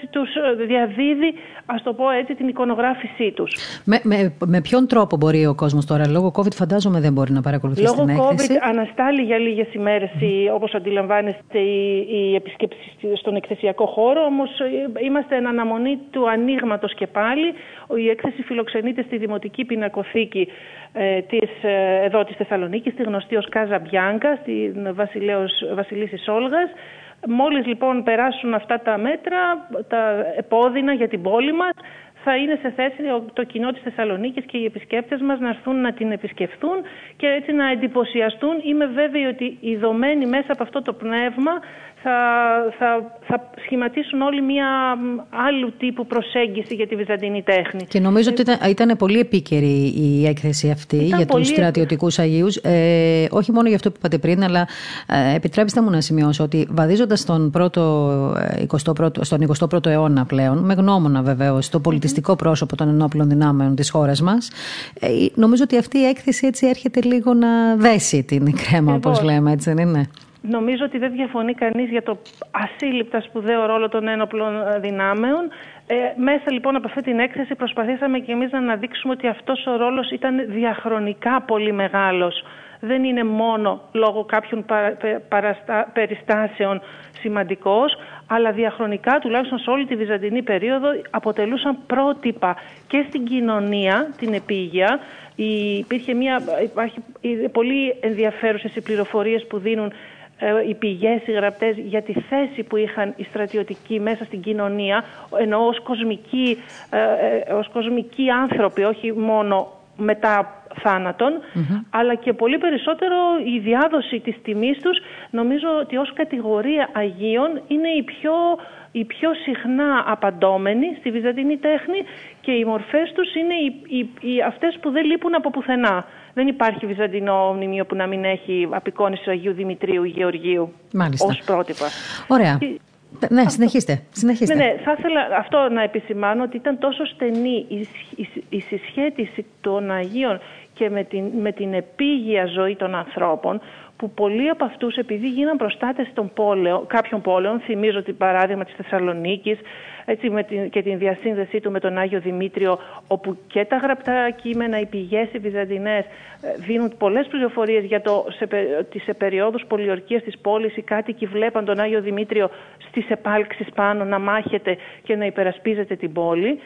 τους διαδίδει, ας το πω έτσι, την εικονογράφησή τους. Με, με, με ποιον τρόπο μπορεί ο κόσμος τώρα, λόγω COVID φαντάζομαι δεν μπορεί να παρακολουθήσει λόγω την έκθεση. Λόγω COVID αναστάλει για λίγες ημέρες, mm. όπως αντιλαμβάνεστε, η, η επισκέψη στον εκθεσιακό χώρο, όμως ε, είμαστε εν αναμονή του ανοίγματος και πάλι. Η έκθεση φιλοξενείται στη Δημοτική Πινακοθήκη ε, της, ε, εδώ της Θεσσαλονίκης, στη γνωστή ως Κάζα Μπιάνκα, στην Βασιλίσης Όλγας. Μόλις λοιπόν περάσουν αυτά τα μέτρα, τα επώδυνα για την πόλη μας, θα είναι σε θέση το κοινό της Θεσσαλονίκης και οι επισκέπτες μας να έρθουν να την επισκεφθούν και έτσι να εντυπωσιαστούν. Είμαι βέβαιη ότι οι μέσα από αυτό το πνεύμα θα, θα, θα σχηματίσουν όλοι μια άλλου τύπου προσέγγιση για τη βυζαντινή τέχνη. Και νομίζω ότι ήταν, ήταν πολύ επίκαιρη η έκθεση αυτή για πολύ... τους στρατιωτικούς Αγίους. Ε, όχι μόνο για αυτό που είπατε πριν, αλλά ε, επιτρέψτε μου να σημειώσω ότι βαδίζοντας στον, πρώτο, 21ο, ε, στον 21ο αιώνα πλέον, με γνώμονα βεβαίως το πολιτιστικό πρόσωπο των ενόπλων δυνάμεων της χώρας μας, ε, νομίζω ότι αυτή η έκθεση έτσι έρχεται λίγο να δέσει την κρέμα, όπως λέμε, έτσι δεν είναι; Νομίζω ότι δεν διαφωνεί κανείς για το ασύλληπτα σπουδαίο ρόλο των ένοπλων ε, δυνάμεων. Ε, μέσα λοιπόν από αυτή την έκθεση προσπαθήσαμε και εμείς να αναδείξουμε ότι αυτός ο ρόλος ήταν διαχρονικά πολύ μεγάλος. Δεν είναι μόνο λόγω κάποιων περιστάσεων σημαντικός, αλλά διαχρονικά, τουλάχιστον σε όλη τη Βυζαντινή περίοδο, αποτελούσαν πρότυπα και στην κοινωνία, την επίγεια. Υπήρχε μια, υπάρχει πολύ ενδιαφέρουσες οι πληροφορίες που δίνουν ε, οι πηγές, οι γραπτές για τη θέση που είχαν οι στρατιωτικοί μέσα στην κοινωνία ενώ ως κοσμικοί, ε, ε, ως κοσμικοί άνθρωποι, όχι μόνο μετά αλλά και πολύ περισσότερο η διάδοση της τιμής τους νομίζω ότι ως κατηγορία Αγίων είναι η πιο, η πιο συχνά απαντώμενη στη βυζαντινή τέχνη και οι μορφές τους είναι οι, οι, οι αυτές που δεν λείπουν από πουθενά. Δεν υπάρχει βυζαντινό μνημείο που να μην έχει απεικόνιση του Αγίου Δημητρίου ή Γεωργίου ως πρότυπα. Ωραία. Ναι, συνεχίστε. συνεχίστε. Ναι, ναι, θα ήθελα αυτό να επισημάνω ότι ήταν τόσο στενή η, η, η συσχέτιση των Αγίων και με την, με την επίγεια ζωή των ανθρώπων που πολλοί από αυτούς επειδή γίναν προστάτες των πόλεων, κάποιων πόλεων, θυμίζω την παράδειγμα της Θεσσαλονίκης έτσι, με την, και την διασύνδεσή του με τον Άγιο Δημήτριο όπου και τα γραπτά κείμενα, οι πηγές, οι βυζαντινές ε, δίνουν πολλές πληροφορίες για το σε, ότι σε περιόδους πολιορκίας της πόλης οι κάτοικοι βλέπαν τον Άγιο Δημήτριο στις επάλξεις πάνω να μάχεται και να υπερασπίζεται την πόλη.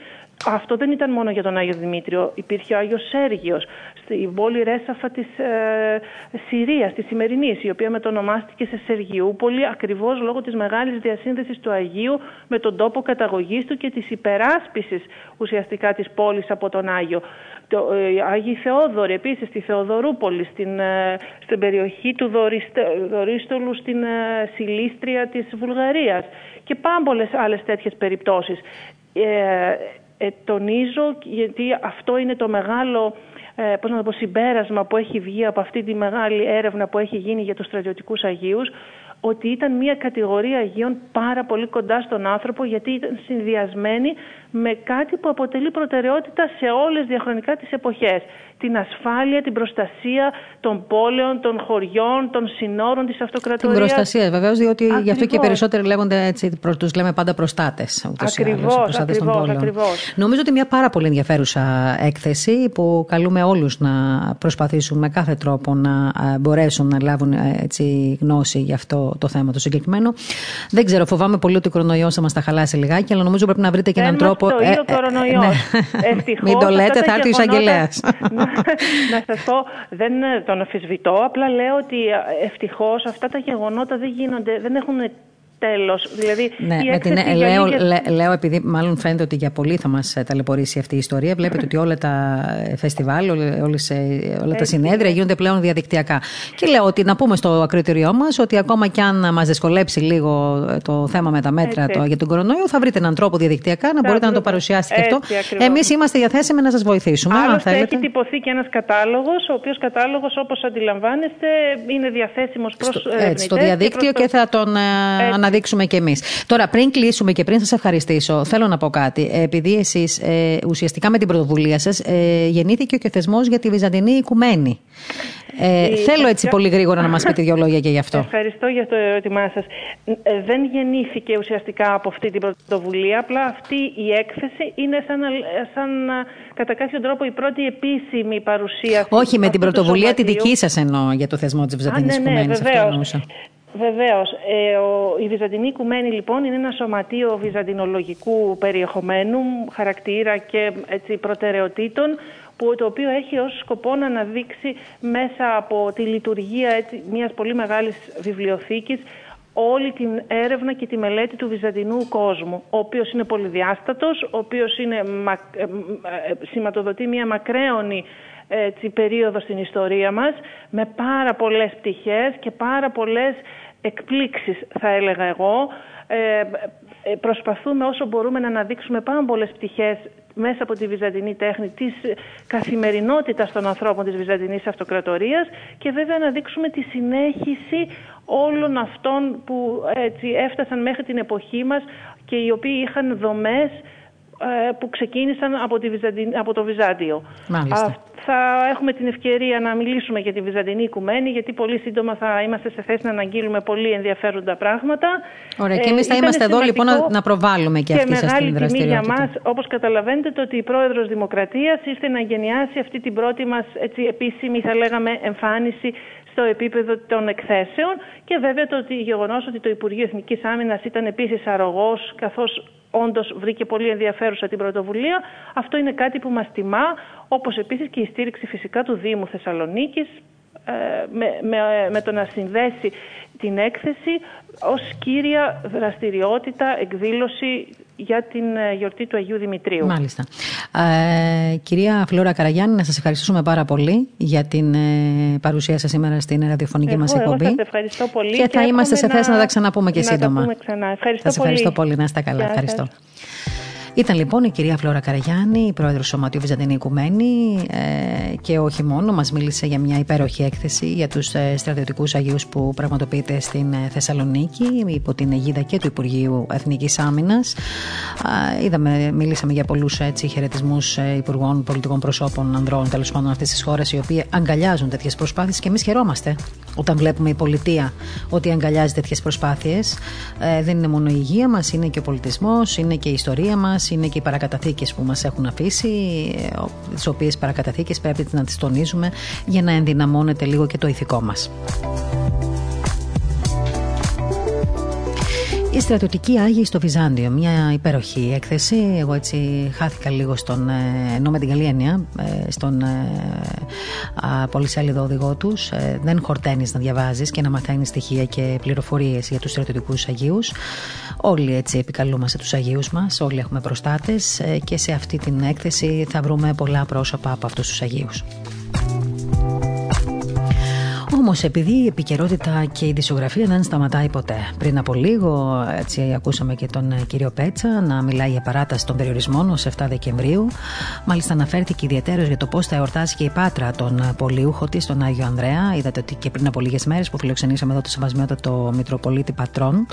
Αυτό δεν ήταν μόνο για τον Άγιο Δημήτριο. Υπήρχε ο Άγιος Σέργιος στην πόλη Ρέσαφα της ε, Συρίας, της σημερινής, η οποία μετονομάστηκε σε Σεργιούπολη ακριβώς λόγω της μεγάλης διασύνδεσης του Αγίου με τον τόπο καταγωγής του και της υπεράσπισης ουσιαστικά της πόλης από τον Άγιο. Το, ε, Άγιοι Θεόδωροι επίσης στη Θεοδωρούπολη, στην, ε, στην περιοχή του Δωρίστολου στην ε, Σιλίστρια της Βουλγαρίας και πάμπολες άλλες τέτοιες περιπτώσεις. Ε, ε, τονίζω γιατί αυτό είναι το μεγάλο ε, πώς να το πω, συμπέρασμα που έχει βγει από αυτή τη μεγάλη έρευνα που έχει γίνει για τους στρατιωτικούς Αγίους ότι ήταν μια κατηγορία Αγίων πάρα πολύ κοντά στον άνθρωπο γιατί ήταν συνδυασμένη με κάτι που αποτελεί προτεραιότητα σε όλες διαχρονικά τις εποχές. Την ασφάλεια, την προστασία των πόλεων, των χωριών, των συνόρων της αυτοκρατορίας. Την προστασία βεβαίως, διότι ακριβώς. γι' αυτό και οι περισσότεροι λέγονται έτσι, τους λέμε πάντα προστάτες. Ακριβώς, προστάτες ακριβώς, των πόλεων. ακριβώς. Νομίζω ότι μια πάρα πολύ ενδιαφέρουσα έκθεση που καλούμε όλους να προσπαθήσουν με κάθε τρόπο να ε, μπορέσουν να λάβουν ε, έτσι, γνώση για αυτό το θέμα το συγκεκριμένο. Δεν ξέρω, φοβάμαι πολύ ότι ο κορονοϊός θα μας τα χαλάσει λιγάκι, αλλά νομίζω πρέπει να βρείτε και έναν τρόπο. Το ε, ε, ναι. Μην το λέτε, θα έρθει ο εισαγγελέας. Να σα πω, δεν τον αφισβητώ. Απλά λέω ότι ευτυχώς αυτά τα γεγονότα δεν γίνονται, δεν έχουν τέλος. Δηλαδή, ναι, με την, λέω, λέω, επειδή μάλλον φαίνεται ότι για πολύ θα μας ταλαιπωρήσει αυτή η ιστορία. Βλέπετε ότι όλα τα φεστιβάλ, όλες, όλα τα συνέδρια γίνονται πλέον διαδικτυακά. Και λέω ότι να πούμε στο ακροτηριό μας ότι ακόμα κι αν μας δυσκολέψει λίγο το θέμα με τα μέτρα το, για τον κορονοϊό, θα βρείτε έναν τρόπο διαδικτυακά να μπορείτε να το παρουσιάσετε αυτό. Εμείς είμαστε διαθέσιμοι να σας βοηθήσουμε. Άλλωστε, αν έχει τυπωθεί και ένας κατάλογος, ο οποίος κατάλογος, όπως αντιλαμβάνεστε, είναι διαθέσιμος προς. Στο διαδίκτυο και, θα τον ε, δείξουμε κι εμείς. Τώρα, πριν κλείσουμε και πριν σα ευχαριστήσω, θέλω να πω κάτι. Επειδή εσείς ε, ουσιαστικά με την πρωτοβουλία σας ε, γεννήθηκε και ο θεσμός για τη Βυζαντινή Οικουμένη. Ε, θέλω έτσι πολύ γρήγορα να μας πείτε δύο λόγια και γι' αυτό. Ευχαριστώ για το ερώτημά σας. Ε, δεν γεννήθηκε ουσιαστικά από αυτή την πρωτοβουλία, απλά αυτή η έκθεση είναι σαν, σαν κατά κάποιο τρόπο η πρώτη επίσημη παρουσία. Όχι, με την πρωτοβουλία τη δική σας εννοώ για το θεσμό της Βυζαντινής ναι, ναι, Οικουμένης. Βεβαίως. Ε, η Βυζαντινή Οικουμένη λοιπόν είναι ένα σωματείο βυζαντινολογικού περιεχομένου, χαρακτήρα και έτσι, προτεραιοτήτων που, το οποίο έχει ως σκοπό να αναδείξει μέσα από τη λειτουργία έτσι, μιας πολύ μεγάλης βιβλιοθήκης όλη την έρευνα και τη μελέτη του βυζαντινού κόσμου, ο οποίος είναι πολυδιάστατος, ο οποίος είναι, ε, ε, σηματοδοτεί μια μακραίωνη έτσι, περίοδο στην ιστορία μας με πάρα πολλές πτυχές και πάρα πολλές εκπλήξεις θα έλεγα εγώ. Ε, ε, προσπαθούμε όσο μπορούμε να αναδείξουμε πάρα πολλές πτυχές μέσα από τη βυζαντινή τέχνη της καθημερινότητας των ανθρώπων της βυζαντινής αυτοκρατορίας και βέβαια να δείξουμε τη συνέχιση όλων αυτών που έτσι έφτασαν μέχρι την εποχή μας και οι οποίοι είχαν δομές ε, που ξεκίνησαν από, τη από το Βυζάντιο. Μάλιστα θα έχουμε την ευκαιρία να μιλήσουμε για τη Βυζαντινή Οικουμένη, γιατί πολύ σύντομα θα είμαστε σε θέση να αναγγείλουμε πολύ ενδιαφέροντα πράγματα. Ωραία, και εμείς θα ε, είμαστε εδώ λοιπόν να προβάλλουμε και, και αυτή σας την δραστηριότητα. Και μεγάλη τιμή για μας, όπως καταλαβαίνετε, το ότι η πρόεδρος Δημοκρατίας ήρθε να γενιάσει αυτή την πρώτη μας επίσημη, θα λέγαμε, εμφάνιση στο επίπεδο των εκθέσεων και βέβαια το ότι γεγονός ότι το Υπουργείο Εθνικής Άμυνας ήταν επίσης αρρωγός, καθώς όντως βρήκε πολύ ενδιαφέρουσα την πρωτοβουλία. Αυτό είναι κάτι που μας τιμά, όπως επίσης και η στήριξη φυσικά του Δήμου Θεσσαλονίκης ε, με, με, με το να συνδέσει την έκθεση ως κύρια δραστηριότητα, εκδήλωση για την ε, γιορτή του Αγίου Δημητρίου. Μάλιστα. Ε, κυρία Φλόρα Καραγιάννη, να σας ευχαριστούμε πάρα πολύ για την ε, παρουσία σας σήμερα στην ραδιοφωνική μας εκπομπή. Εγώ σας ευχαριστώ πολύ. Και, θα είμαστε σε θέση να, να τα ξαναπούμε και να σύντομα. Να τα πούμε ξανά. Ευχαριστώ σας ευχαριστώ πολύ. Να είστε καλά. Ευχαριστώ. Ήταν λοιπόν η κυρία Φλόρα Καραγιάννη, η πρόεδρος Σωματείου Βυζαντινή Οικουμένη ε, και όχι μόνο, μας μίλησε για μια υπέροχη έκθεση για τους ε, στρατιωτικούς Αγίους που πραγματοποιείται στην ε, Θεσσαλονίκη υπό την αιγίδα και του Υπουργείου Εθνικής Άμυνας. είδαμε, μίλησαμε για πολλούς έτσι, χαιρετισμούς υπουργών, πολιτικών προσώπων, ανδρών τέλος πάντων αυτής της χώρας οι οποίοι αγκαλιάζουν τέτοιες προσπάθειες και εμείς χαιρόμαστε όταν βλέπουμε η πολιτεία ότι αγκαλιάζει τέτοιες προσπάθειες. δεν είναι μόνο η υγεία μας, είναι και ο πολιτισμός, είναι και η ιστορία μας, είναι και οι παρακαταθήκες που μας έχουν αφήσει, ε, τις οποίες παρακαταθήκες πρέπει να τις τονίζουμε για να ενδυναμώνεται λίγο και το ηθικό μας. Η στρατιωτική Άγιοι στο Βυζάντιο. Μια υπέροχη έκθεση. Εγώ έτσι χάθηκα λίγο στον, ε, ενώ με την καλή έννοια, ε, στον ε, πολυσέλιδο οδηγό τους. Δεν χορταίνεις να διαβάζεις και να μαθαίνεις στοιχεία και πληροφορίες για τους στρατιωτικούς Αγίους. Όλοι έτσι επικαλούμαστε τους Αγίους μας. Όλοι έχουμε προστάτες και σε αυτή την έκθεση θα βρούμε πολλά πρόσωπα από αυτούς τους Αγίους. Όμως, επειδή η επικαιρότητα και η δισογραφία δεν σταματάει ποτέ. Πριν από λίγο, έτσι, ακούσαμε και τον κύριο Πέτσα να μιλάει για παράταση των περιορισμών ως 7 Δεκεμβρίου. Μάλιστα, αναφέρθηκε ιδιαίτερω για το πώς θα εορτάσει και η Πάτρα τον πολιούχο της, τον Άγιο Ανδρέα. Είδατε ότι και πριν από λίγες μέρες που φιλοξενήσαμε εδώ το Σεβασμιότατο Μητροπολίτη Πατρών,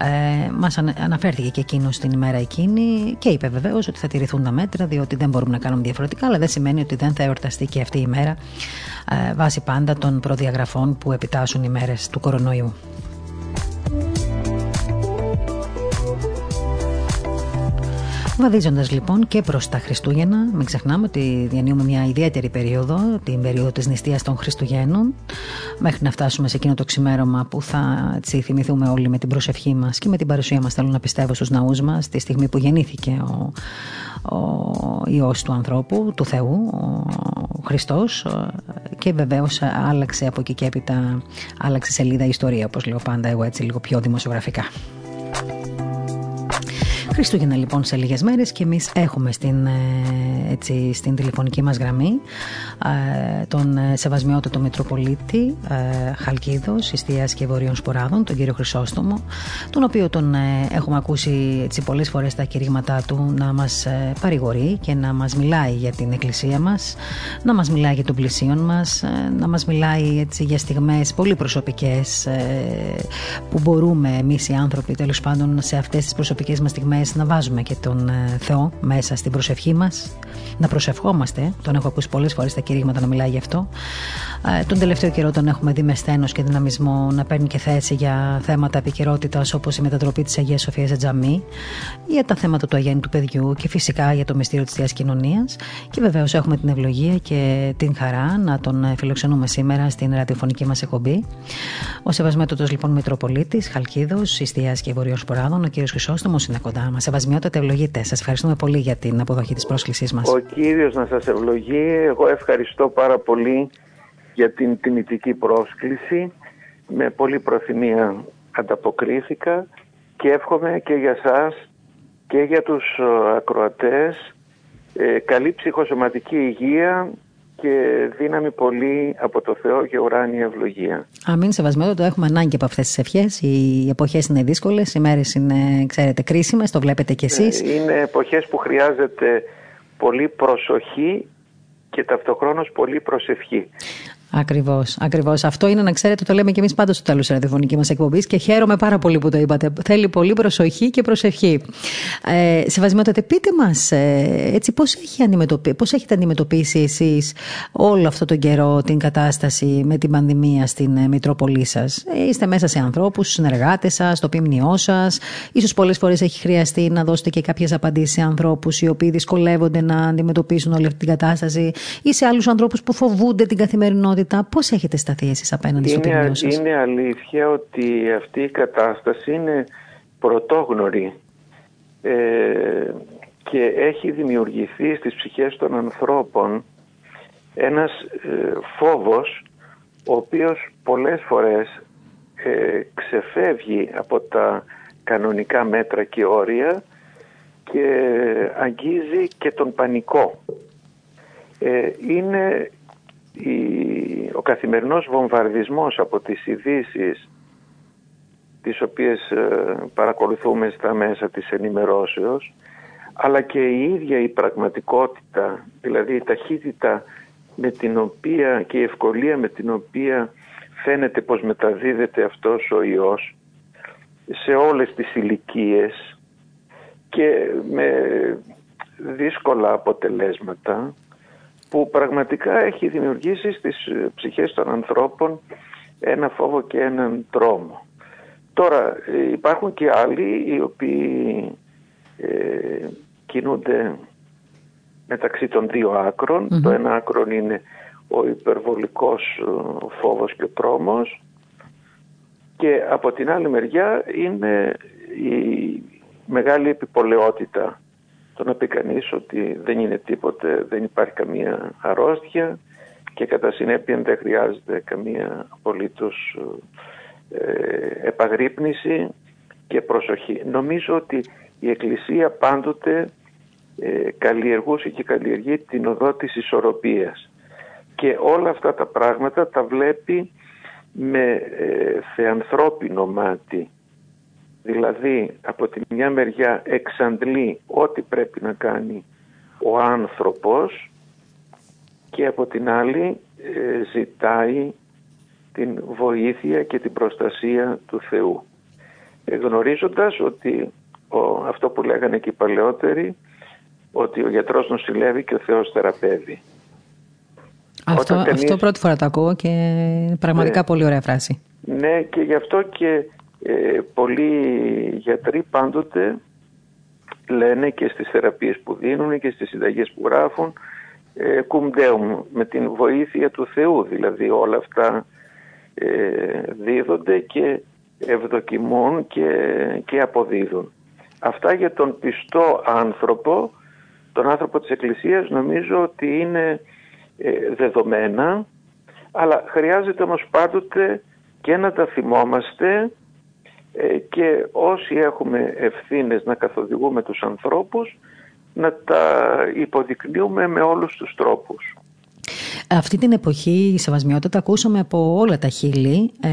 ε, μας αναφέρθηκε και εκείνος στην ημέρα εκείνη και είπε βεβαίως ότι θα τηρηθούν τα μέτρα, διότι δεν μπορούμε να κάνουμε διαφορετικά, αλλά δεν σημαίνει ότι δεν θα εορταστεί και αυτή η μέρα ε, βάσει πάντα των προδιαγραφών που επιτάσσουν οι μέρες του κορονοϊού. Βαδίζοντας λοιπόν και προς τα Χριστούγεννα, μην ξεχνάμε ότι διανύουμε μια ιδιαίτερη περίοδο, την περίοδο της νηστείας των Χριστουγέννων, μέχρι να φτάσουμε σε εκείνο το ξημέρωμα που θα έτσι, θυμηθούμε όλοι με την προσευχή μας και με την παρουσία μας, θέλω να πιστεύω, στους ναούς μας, τη στιγμή που γεννήθηκε ο, ο Υιός του ανθρώπου, του Θεού, ο Χριστός και βεβαίως άλλαξε από εκεί και έπειτα άλλαξε σελίδα ιστορία όπως λέω πάντα εγώ έτσι λίγο πιο δημοσιογραφικά. Χριστούγεννα λοιπόν σε λίγες μέρες και εμείς έχουμε στην, ε, έτσι, στην τηλεφωνική μας γραμμή ε, τον ε, Σεβασμιότατο Μητροπολίτη Χαλκίδος, Ιστίας και Βορείων Σποράδων, τον κύριο Χρυσόστομο, τον οποίο τον έχουμε ακούσει έτσι, πολλές φορές τα κηρύγματά του να μας παρηγορεί και να μας μιλάει για την εκκλησία μας, να μας μιλάει για τον πλησίον μας, να μας μιλάει έτσι, για στιγμές πολύ προσωπικές που μπορούμε εμείς οι άνθρωποι τέλος πάντων σε αυτές τις προσωπικές μας στιγμές να βάζουμε και τον ε, Θεό μέσα στην προσευχή μας, να προσευχόμαστε. Τον έχω ακούσει πολλές φορές στα κηρύγματα να μιλάει γι' αυτό. Ε, τον τελευταίο καιρό τον έχουμε δει με στένος και δυναμισμό να παίρνει και θέση για θέματα επικαιρότητας όπως η μετατροπή της Αγίας Σοφίας σε τζαμί, για τα θέματα του Αγέννη του Παιδιού και φυσικά για το μυστήριο της Θείας Κοινωνίας. Και βεβαίως έχουμε την ευλογία και την χαρά να τον φιλοξενούμε σήμερα στην ραδιοφωνική μας εκπομπή. Ο Σεβασμέτωτος λοιπόν Μητροπολίτης, Χαλκίδος, Ιστίας και Βορείος Ποράδων, ο κύριος Χρυσόστομος είναι κοντά μας. Σεβασμιότατε, ευλογείτε. Σας ευχαριστούμε πολύ για την αποδοχή της πρόσκλησής μας. Ο κύριος να σας ευλογεί. Εγώ ευχαριστώ πάρα πολύ για την τιμητική πρόσκληση. Με πολύ προθυμία ανταποκρίθηκα και εύχομαι και για σας και για τους ε, ακροατές ε, καλή ψυχοσωματική υγεία και δύναμη πολύ από το Θεό και ουράνια ευλογία. Αμήν, σεβασμένο, το έχουμε ανάγκη από αυτές τις ευχές. Οι εποχές είναι δύσκολες, οι μέρες είναι, ξέρετε, κρίσιμες, το βλέπετε κι εσείς. Ε, είναι εποχές που χρειάζεται πολύ προσοχή και ταυτοχρόνως πολύ προσευχή. Ακριβώς, ακριβώς. Αυτό είναι να ξέρετε, το λέμε και εμείς πάντα στο τέλος της ραδιοφωνικής μας εκπομπής και χαίρομαι πάρα πολύ που το είπατε. Θέλει πολύ προσοχή και προσευχή. Ε, Σεβασμιότατε, πείτε μας, ε, έτσι, πώς έχει πώς έχετε αντιμετωπίσει εσείς όλο αυτό τον καιρό την κατάσταση με την πανδημία στην ε, Μητρόπολή σας; Ε, είστε μέσα σε ανθρώπους, συνεργάτες σας, στο ποιμνιό σας. σω πολλές φορές έχει χρειαστεί να δώσετε και κάποιες απαντήσεις σε ανθρώπους οι οποίοι δυσκολεύονται να αντιμετωπίσουν όλη αυτή την κατάσταση ή σε άλλους ανθρώπους που φοβούνται την καθημερινότητα Πώ Πώς έχετε σταθεί εσείς απέναντι στο ποινιό σας; Είναι αλήθεια ότι αυτή η κατάσταση είναι πρωτόγνωρη ε, και έχει δημιουργηθεί στις ψυχές των ανθρώπων ένας ε, φόβος ο οποίος πολλές φορές ε, ξεφεύγει από τα κανονικά μέτρα και όρια και αγγίζει και τον πανικό. Ε, είναι ο καθημερινός βομβαρδισμός από τις ειδήσεις τις οποίες ε, παρακολουθούμε στα μέσα της ενημερώσεως αλλά και η ίδια η πραγματικότητα, δηλαδή η ταχύτητα με την οποία και η ευκολία με την οποία φαίνεται πως μεταδίδεται αυτός ο ιός σε όλες τις ηλικίες και με δύσκολα αποτελέσματα που πραγματικά έχει δημιουργήσει στις ε, ψυχές των ανθρώπων ένα φόβο και έναν τρόμο. Τώρα ε, υπάρχουν και άλλοι οι οποίοι ε, κινούνται μεταξύ των δύο Το ένα άκρο είναι ο υπερβολικός ε, φόβος και ο τρόμος. Και από την άλλη μεριά είναι η μεγάλη επιπολαιότητα το να πει κανείς ότι δεν είναι τίποτε, δεν υπάρχει καμία αρρώστια και κατά συνέπεια δεν χρειάζεται καμία απολύτως ε, επαγρύπνηση και προσοχή. Νομίζω ότι η Εκκλησία πάντοτε ε, καλλιεργούσε και καλλιεργεί την οδό της ισορροπίας και όλα αυτά τα πράγματα τα βλέπει με ε, θεανθρώπινο μάτι. Δηλαδή από τη μια μεριά εξαντλεί ό,τι πρέπει να κάνει ο άνθρωπος και από την άλλη ε, ζητάει την βοήθεια και την προστασία του Θεού. Γνωρίζοντας ότι ο, αυτό που λέγανε και οι παλαιότεροι ότι ο γιατρός νοσηλεύει και ο Θεός θεραπεύει. Αυτό, αυτό πρώτη φορά το ακούω και πραγματικά ναι. πολύ ωραία φράση. Ναι και γι' αυτό και ε, πολλοί γιατροί πάντοτε λένε και στις θεραπείες που δίνουν και στις συνταγές που γράφουν ε, με την βοήθεια του Θεού δηλαδή όλα αυτά ε, δίδονται και ευδοκιμούν και, και αποδίδουν. Αυτά για τον πιστό άνθρωπο, τον άνθρωπο της Εκκλησίας νομίζω ότι είναι ε, δεδομένα αλλά χρειάζεται όμως πάντοτε και να τα θυμόμαστε ε, και όσοι έχουμε ευθύνες να καθοδηγούμε τους ανθρώπους να τα υποδεικνύουμε με όλους τους τρόπους. Αυτή την εποχή η σεβασμιότητα ακούσαμε από όλα τα χείλη, ε,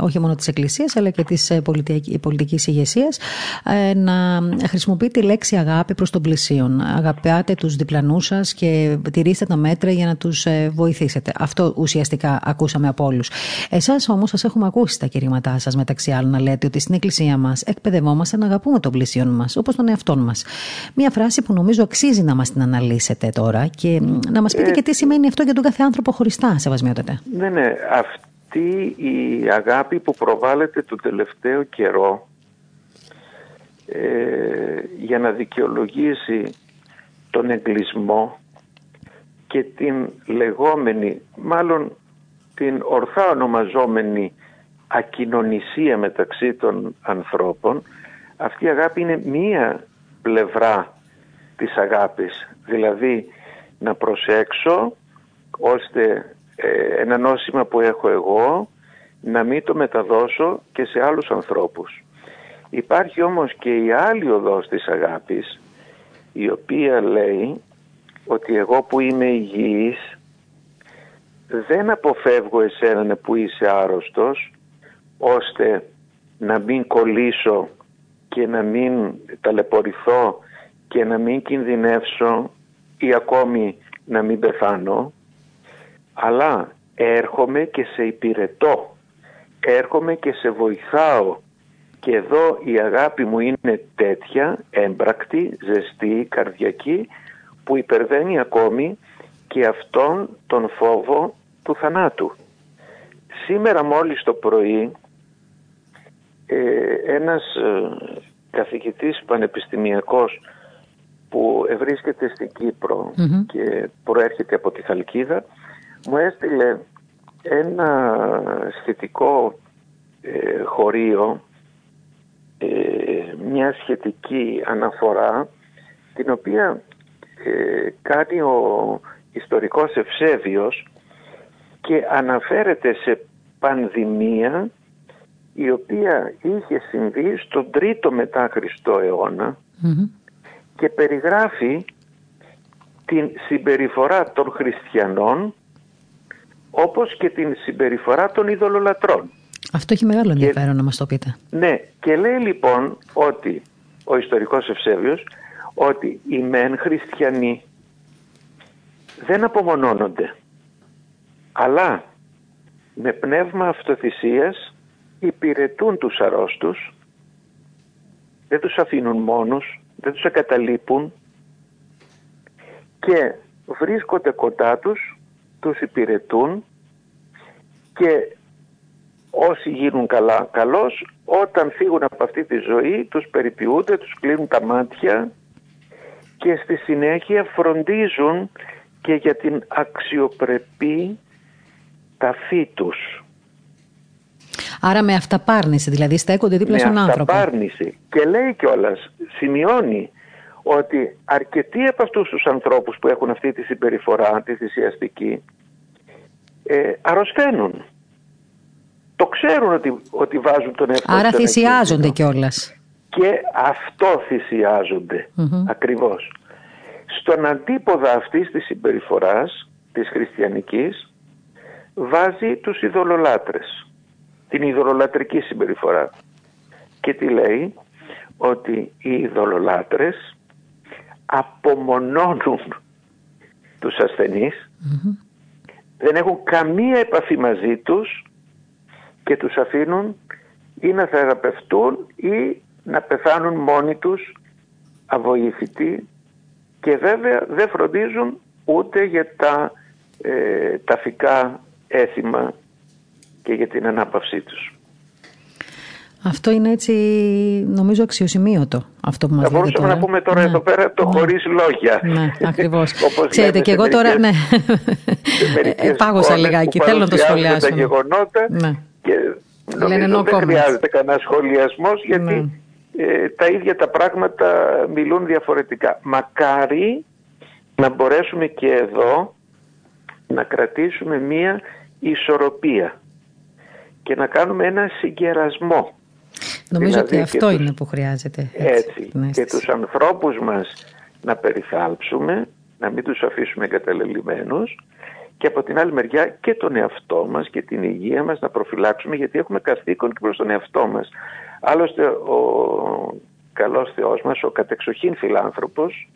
όχι μόνο της Εκκλησίας αλλά και της ε, πολιτικής, πολιτικής ηγεσίας, ε, να χρησιμοποιείτε τη λέξη αγάπη προς τον πλησίον. Αγαπάτε τους διπλανούς σας και τηρήστε τα μέτρα για να τους ε, βοηθήσετε. Αυτό ουσιαστικά ακούσαμε από όλους. Εσάς όμως σας έχουμε ακούσει τα κηρύματά σας μεταξύ άλλων να λέτε ότι στην Εκκλησία μας εκπαιδευόμαστε να αγαπούμε τον πλησίον μας όπως τον εαυτό μας. Μια φράση που νομίζω αξίζει να μας την αναλύσετε τώρα και να μας πείτε και τι σημαίνει αυτό για τον κάθε άνθρωπο χωριστά, σεβασμιότατε. Ναι, ναι. Αυτή η αγάπη που προβάλλεται το τελευταίο καιρό ε, για να δικαιολογήσει τον εγκλισμό και την λεγόμενη, μάλλον την ορθά ονομαζόμενη ακοινωνισία μεταξύ των ανθρώπων, αυτή η αγάπη είναι μία πλευρά της αγάπης. Δηλαδή να προσέξω ώστε ε, ένα νόσημα που έχω εγώ να μην το μεταδώσω και σε άλλους ανθρώπους. Υπάρχει όμως και η άλλη οδός της αγάπης η οποία λέει ότι εγώ που είμαι υγιής δεν αποφεύγω εσένα που είσαι άρρωστος ώστε να μην κολλήσω και να μην ταλαιπωρηθώ και να μην κινδυνεύσω ή ακόμη να μην πεθάνω αλλά έρχομαι και σε υπηρετώ, έρχομαι και σε βοηθάω. Και εδώ η αγάπη μου είναι τέτοια, έμπρακτη, ζεστή, καρδιακή που υπερβαίνει ακόμη και αυτόν τον φόβο του θανάτου. Σήμερα μόλις το πρωί ε, ένας ε, καθηγητής πανεπιστημιακός που βρίσκεται στην κυπρο και προέρχεται από τη Χαλκίδα μου έστειλε ένα σχετικό ε, χωρίο, ε, μια σχετική αναφορά την οποία ε, κάνει ο ιστορικός Ευσέβιος και αναφέρεται σε πανδημία η οποία είχε συμβεί στον τρίτο μετά Χριστό και περιγράφει την συμπεριφορά των χριστιανών όπως και την συμπεριφορά των ειδωλολατρών. Αυτό έχει μεγάλο ενδιαφέρον να μας το πείτε. Ναι, και λέει λοιπόν ότι ο ιστορικός Ευσέβιος ότι οι μεν χριστιανοί δεν απομονώνονται αλλά με πνεύμα αυτοθυσίας υπηρετούν τους αρρώστους δεν τους αφήνουν μόνους δεν τους εγκαταλείπουν και βρίσκονται κοντά τους τους υπηρετούν και όσοι γίνουν καλά καλώς όταν φύγουν από αυτή τη ζωή τους περιποιούνται, τους κλείνουν τα μάτια και στη συνέχεια φροντίζουν και για την αξιοπρεπή ταφή τους. Άρα με αυταπάρνηση, δηλαδή στέκονται δίπλα στον άνθρωπο. Με αυταπάρνηση. Και λέει κιόλας, σημειώνει ότι αρκετοί από αυτούς τους ανθρώπους που έχουν αυτή τη συμπεριφορά, τη θυσιαστική, ε, αρρωσταίνουν. Το ξέρουν ότι, ότι βάζουν τον εαυτό Άρα θυσιάζονται κιόλας. Και αυτό θυσιάζονται ακριβώς. Στον αντίποδα αυτής της συμπεριφοράς της χριστιανικής βάζει τους ειδωλολάτρες. την ειδωλολατρική συμπεριφορά. Και τι λέει, ότι οι ειδωλολάτρες απομονώνουν τους ασθενεις δεν έχουν καμία επαφή μαζί τους και τους αφήνουν ή να θεραπευτούν ή να πεθάνουν μόνοι τους αβοήθητοι και βέβαια δεν φροντίζουν ούτε για τα ε, ταφικά έθιμα και για την ανάπαυσή τους. Αυτό είναι έτσι νομίζω αξιοσημείωτο αυτό που μας Θα μπορούσαμε να πούμε τώρα ναι. εδώ πέρα το ναι. χωρίς λόγια. Ναι, ακριβώς. Ξέρετε και εγώ τώρα, ναι, ε, πάγωσα λιγάκι, θέλω να το σχολιάσω. τα γεγονότα ναι. και νομίζω δεν χρειάζεται κανένα σχολιασμός γιατί ναι. ε, τα ίδια τα πράγματα μιλούν διαφορετικά. Μακάρι να μπορέσουμε και εδώ να κρατήσουμε μία ισορροπία και να κάνουμε ένα συγκερασμό. Νομίζω δηλαδή ότι αυτό είναι που χρειάζεται. Έτσι. και τους ανθρώπους μας να περιθάλψουμε, να μην τους αφήσουμε εγκαταλελειμμένους και από την άλλη μεριά και τον εαυτό μας και την υγεία μας να προφυλάξουμε γιατί έχουμε καθήκον και προς τον εαυτό μας. Άλλωστε ο καλός Θεός μας, ο κατεξοχήν φιλάνθρωπος,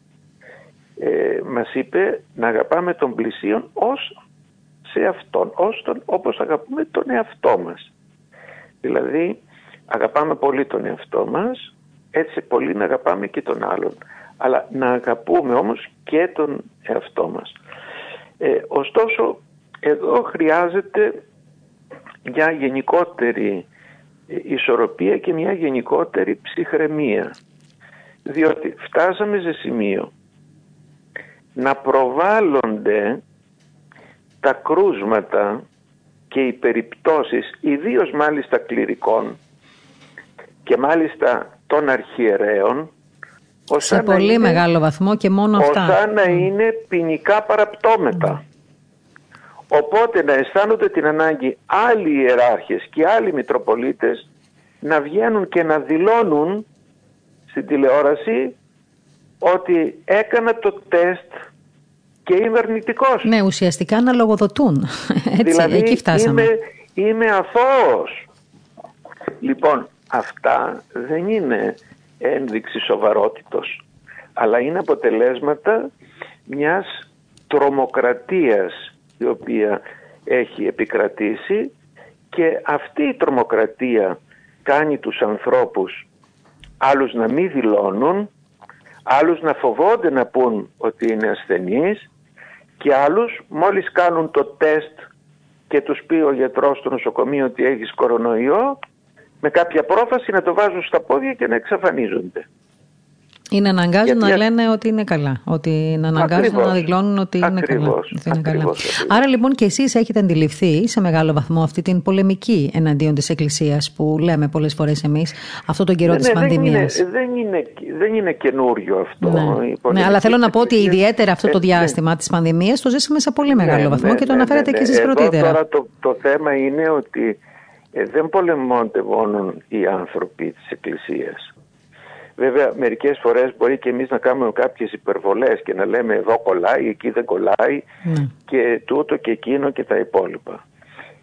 ε, μας είπε να αγαπάμε τον πλησίον ως σε αυτόν, ως τον, όπως αγαπούμε τον εαυτό μας. Δηλαδή αγαπάμε πολύ τον εαυτό μας, έτσι πολύ να αγαπάμε και τον άλλον. Αλλά να αγαπούμε όμως και τον εαυτό μας. Ε, ωστόσο, εδώ χρειάζεται μια γενικότερη ισορροπία και μια γενικότερη ψυχραιμία. Διότι φτάσαμε σε σημείο να προβάλλονται τα κρούσματα και οι περιπτώσεις, ιδίως μάλιστα κληρικών και μάλιστα των αρχιερέων, σε πολύ μεγάλο βαθμό και μόνο αυτά. Σαν να είναι ποινικά παραπτώμετα. Οπότε να αισθάνονται την ανάγκη άλλοι ιεράρχες και άλλοι μητροπολίτες να βγαίνουν και να δηλώνουν στην τηλεόραση ότι έκανα το τεστ και είμαι αρνητικός. Ναι, ουσιαστικά να λογοδοτούν. Έτσι, δηλαδή, εκεί φτάσαμε. Είμαι, είμαι αθώος. Λοιπόν, αυτά δεν είναι ένδειξη σοβαρότητος, αλλά είναι αποτελέσματα μιας τρομοκρατίας η οποία έχει επικρατήσει και αυτή η τρομοκρατία κάνει τους ανθρώπους άλλους να μην δηλώνουν, άλλους να φοβόνται να πούν ότι είναι ασθενείς και άλλους μόλις κάνουν το τεστ και τους πει ο γιατρός στο νοσοκομείο ότι έχεις κορονοϊό με κάποια πρόφαση να το βάζουν στα πόδια και να εξαφανίζονται. Είναι αναγκάζουν να λένε ότι είναι καλά. Ότι να αναγκάζουν να δηλώνουν ότι είναι καλά. είναι καλά. Άρα λοιπόν και εσείς έχετε αντιληφθεί σε μεγάλο βαθμό αυτή την πολεμική εναντίον της Εκκλησίας που λέμε πολλές φορές εμείς αυτό τον καιρό ναι, της ναι, πανδημίας. Δεν είναι, δεν, είναι, δεν είναι καινούριο αυτό. Ναι. ναι αλλά θέλω να πω ότι ιδιαίτερα αυτό το ε, διάστημα ναι. της πανδημίας το ζήσαμε σε πολύ μεγάλο βαθμό και το αναφέρατε και εσείς πρωτήτερα. Τώρα το, το θέμα είναι ότι ε, δεν πολεμώνται μόνο οι άνθρωποι της Εκκλησίας. Βέβαια μερικές φορές μπορεί και εμείς να κάνουμε κάποιες υπερβολές και να λέμε εδώ κολλάει, εκεί δεν κολλάει ναι. και τούτο και εκείνο και τα υπόλοιπα.